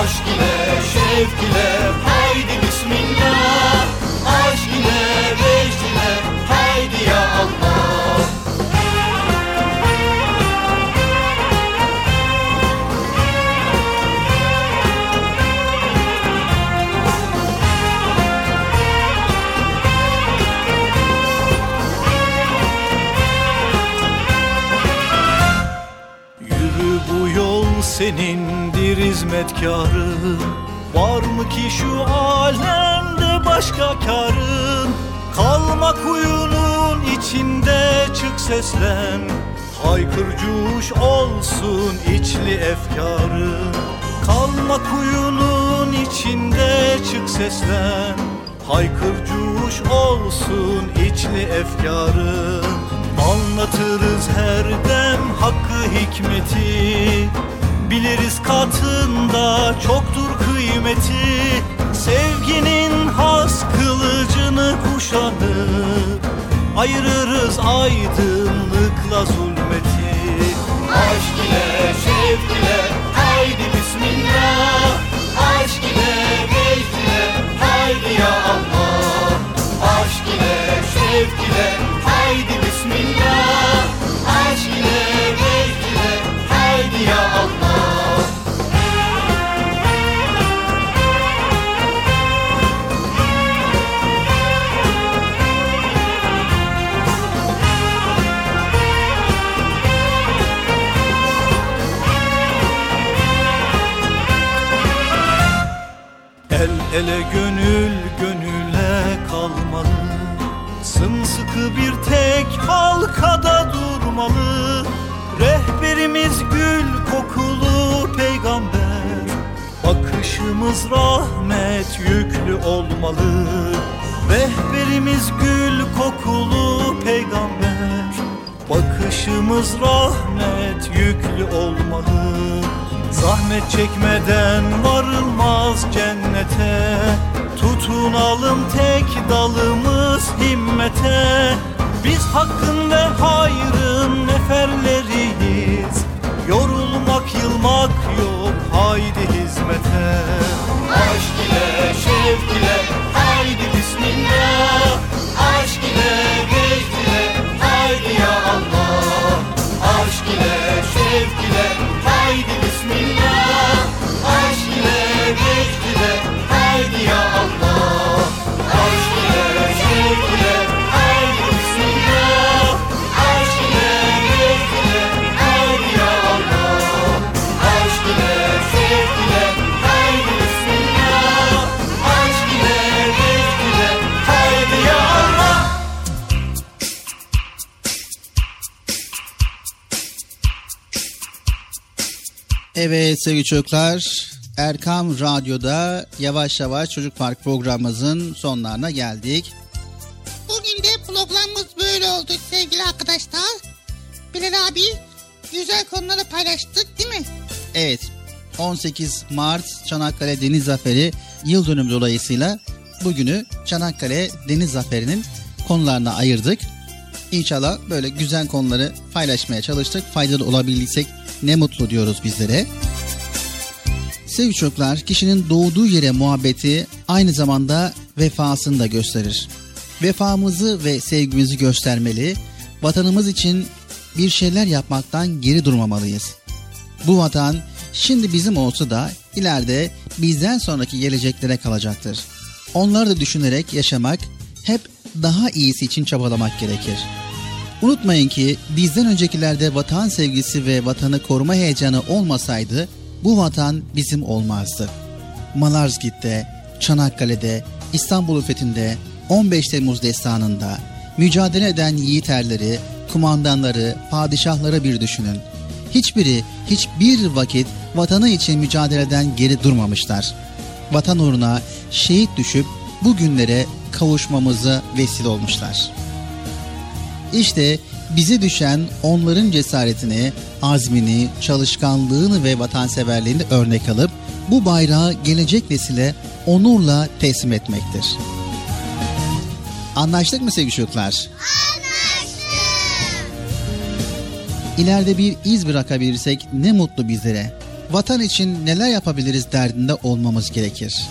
Aşk ile şevk ile haydi bismillah. Aşk ile vecd ile haydi ya Allah. Yürü bu yol senindir hizmetkarın Var mı ki şu alemde başka karın? Kalma kuyunun içinde çık seslen. Haykır cuş olsun içli efkarın. Kalma kuyunun içinde çık seslen. Haykır cuş olsun içli efkarın. Anlatırız her dem hakkı hikmeti Biliriz katında çoktur kıymeti. Sevginin has kılıcını kuşanıp Ayırırız aydınlıkla zulmeti. Aşk ile şevk ile haydi bismillah. Aşk ile vecd ile haydi ya Allah. Aşk ile şevk ile haydi bismillah. Aşk ile vecd ile haydi ya El ele gönül gönüle kalmalı. Sımsıkı bir tek halkada durmalı Rehberimiz gül kokulu peygamber. Bakışımız rahmet yüklü olmalı. Rehberimiz gül kokulu peygamber. Bakışımız rahmet yüklü olmalı. Zahmet çekmeden varılmaz cennete. Tutunalım tek dalımız himmete. Biz hakkın Yılmak yok. Haydi hizmete Evet sevgili çocuklar Erkam Radyo'da yavaş yavaş Çocuk Park programımızın sonlarına geldik. Bugün de programımız böyle oldu sevgili arkadaşlar. Bilal abi güzel konuları paylaştık değil mi? Evet 18 Mart Çanakkale Deniz Zaferi yıl dönümü dolayısıyla bugünü Çanakkale Deniz Zaferi'nin konularına ayırdık. İnşallah böyle güzel konuları paylaşmaya çalıştık. Faydalı olabildiysek ne mutlu diyoruz bizlere. Sevgili çocuklar, kişinin doğduğu yere muhabbeti aynı zamanda vefasını da gösterir. Vefamızı ve sevgimizi göstermeli, vatanımız için bir şeyler yapmaktan geri durmamalıyız. Bu vatan şimdi bizim olsa da ileride bizden sonraki geleceklere kalacaktır. Onları da düşünerek yaşamak, hep daha iyisi için çabalamak gerekir. Unutmayın ki bizden öncekilerde vatan sevgisi ve vatanı koruma heyecanı olmasaydı bu vatan bizim olmazdı. Malazgirt'te, Çanakkale'de, İstanbul fethinde, 15 Temmuz destanında mücadele eden yiğiterleri, kumandanları, padişahları bir düşünün. Hiçbiri hiçbir vakit vatanı için mücadeleden geri durmamışlar. Vatan uğruna şehit düşüp bu günlere kavuşmamıza vesile olmuşlar. İşte bize düşen onların cesaretini, azmini, çalışkanlığını ve vatanseverliğini örnek alıp bu bayrağı gelecek nesile onurla teslim etmektir. Anlaştık mı sevgili çocuklar? İleride bir iz bırakabilirsek ne mutlu bizlere. Vatan için neler yapabiliriz derdinde olmamız gerekir.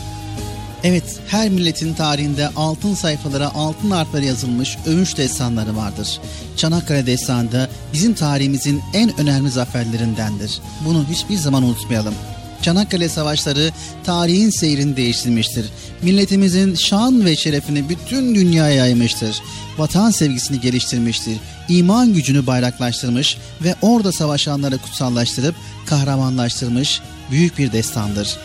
Evet, her milletin tarihinde altın sayfalara altın harfleri yazılmış övünç destanları vardır. Çanakkale destanı da bizim tarihimizin en önemli zaferlerindendir. Bunu hiçbir zaman unutmayalım. Çanakkale savaşları tarihin seyrini değiştirmiştir. Milletimizin şan ve şerefini bütün dünyaya yaymıştır. Vatan sevgisini geliştirmiştir. İman gücünü bayraklaştırmış ve orada savaşanları kutsallaştırıp kahramanlaştırmış büyük bir destandır.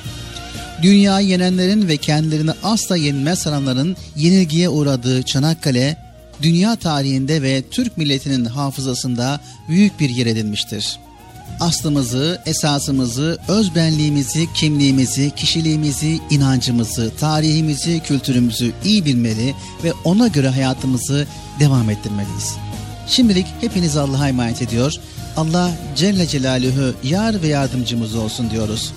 Dünyayı yenenlerin ve kendilerini asla yenilmez sananların yenilgiye uğradığı Çanakkale, dünya tarihinde ve Türk milletinin hafızasında büyük bir yer edinmiştir. Aslımızı, esasımızı, özbenliğimizi, kimliğimizi, kişiliğimizi, inancımızı, tarihimizi, kültürümüzü iyi bilmeli ve ona göre hayatımızı devam ettirmeliyiz. Şimdilik hepinizi Allah'a emanet ediyor. Allah Celle Celaluhu yar ve yardımcımız olsun diyoruz.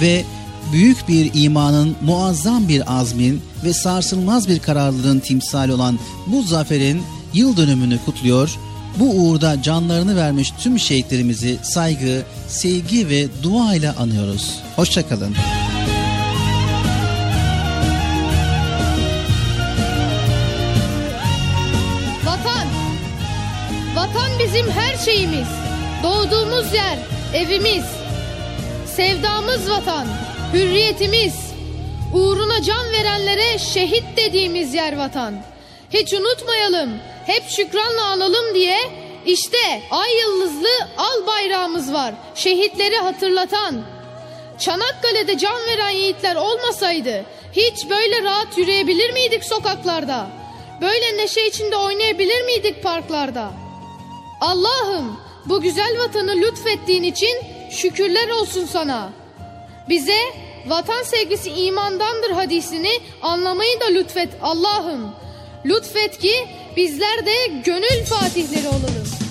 Ve büyük bir imanın, muazzam bir azmin ve sarsılmaz bir kararlılığın timsali olan bu zaferin yıl dönümünü kutluyor. Bu uğurda canlarını vermiş tüm şehitlerimizi saygı, sevgi ve dua ile anıyoruz. Hoşçakalın. Vatan. Vatan bizim her şeyimiz. Doğduğumuz yer, evimiz. Sevdamız vatan, hürriyetimiz. Uğruna can verenlere şehit dediğimiz yer vatan. Hiç unutmayalım, hep şükranla analım diye işte ay yıldızlı al bayrağımız var. Şehitleri hatırlatan. Çanakkale'de can veren yiğitler olmasaydı hiç böyle rahat yürüyebilir miydik sokaklarda? Böyle neşe içinde oynayabilir miydik parklarda? Allah'ım bu güzel vatanı lütfettiğin için şükürler olsun sana. Bize vatan sevgisi imandandır hadisini anlamayı da lütfet Allah'ım. Lütfet ki bizler de gönül fatihleri olalım.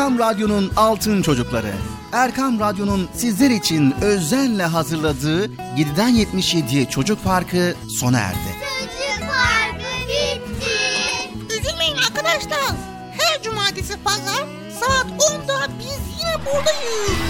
Erkam Radyo'nun Altın Çocukları. Erkam Radyo'nun sizler için özenle hazırladığı 7'den 77'ye Çocuk Parkı sona erdi. Çocuk parkı bitti. Üzülmeyin arkadaşlar. Her cumartesi pazar saat 10'da biz yine buradayız.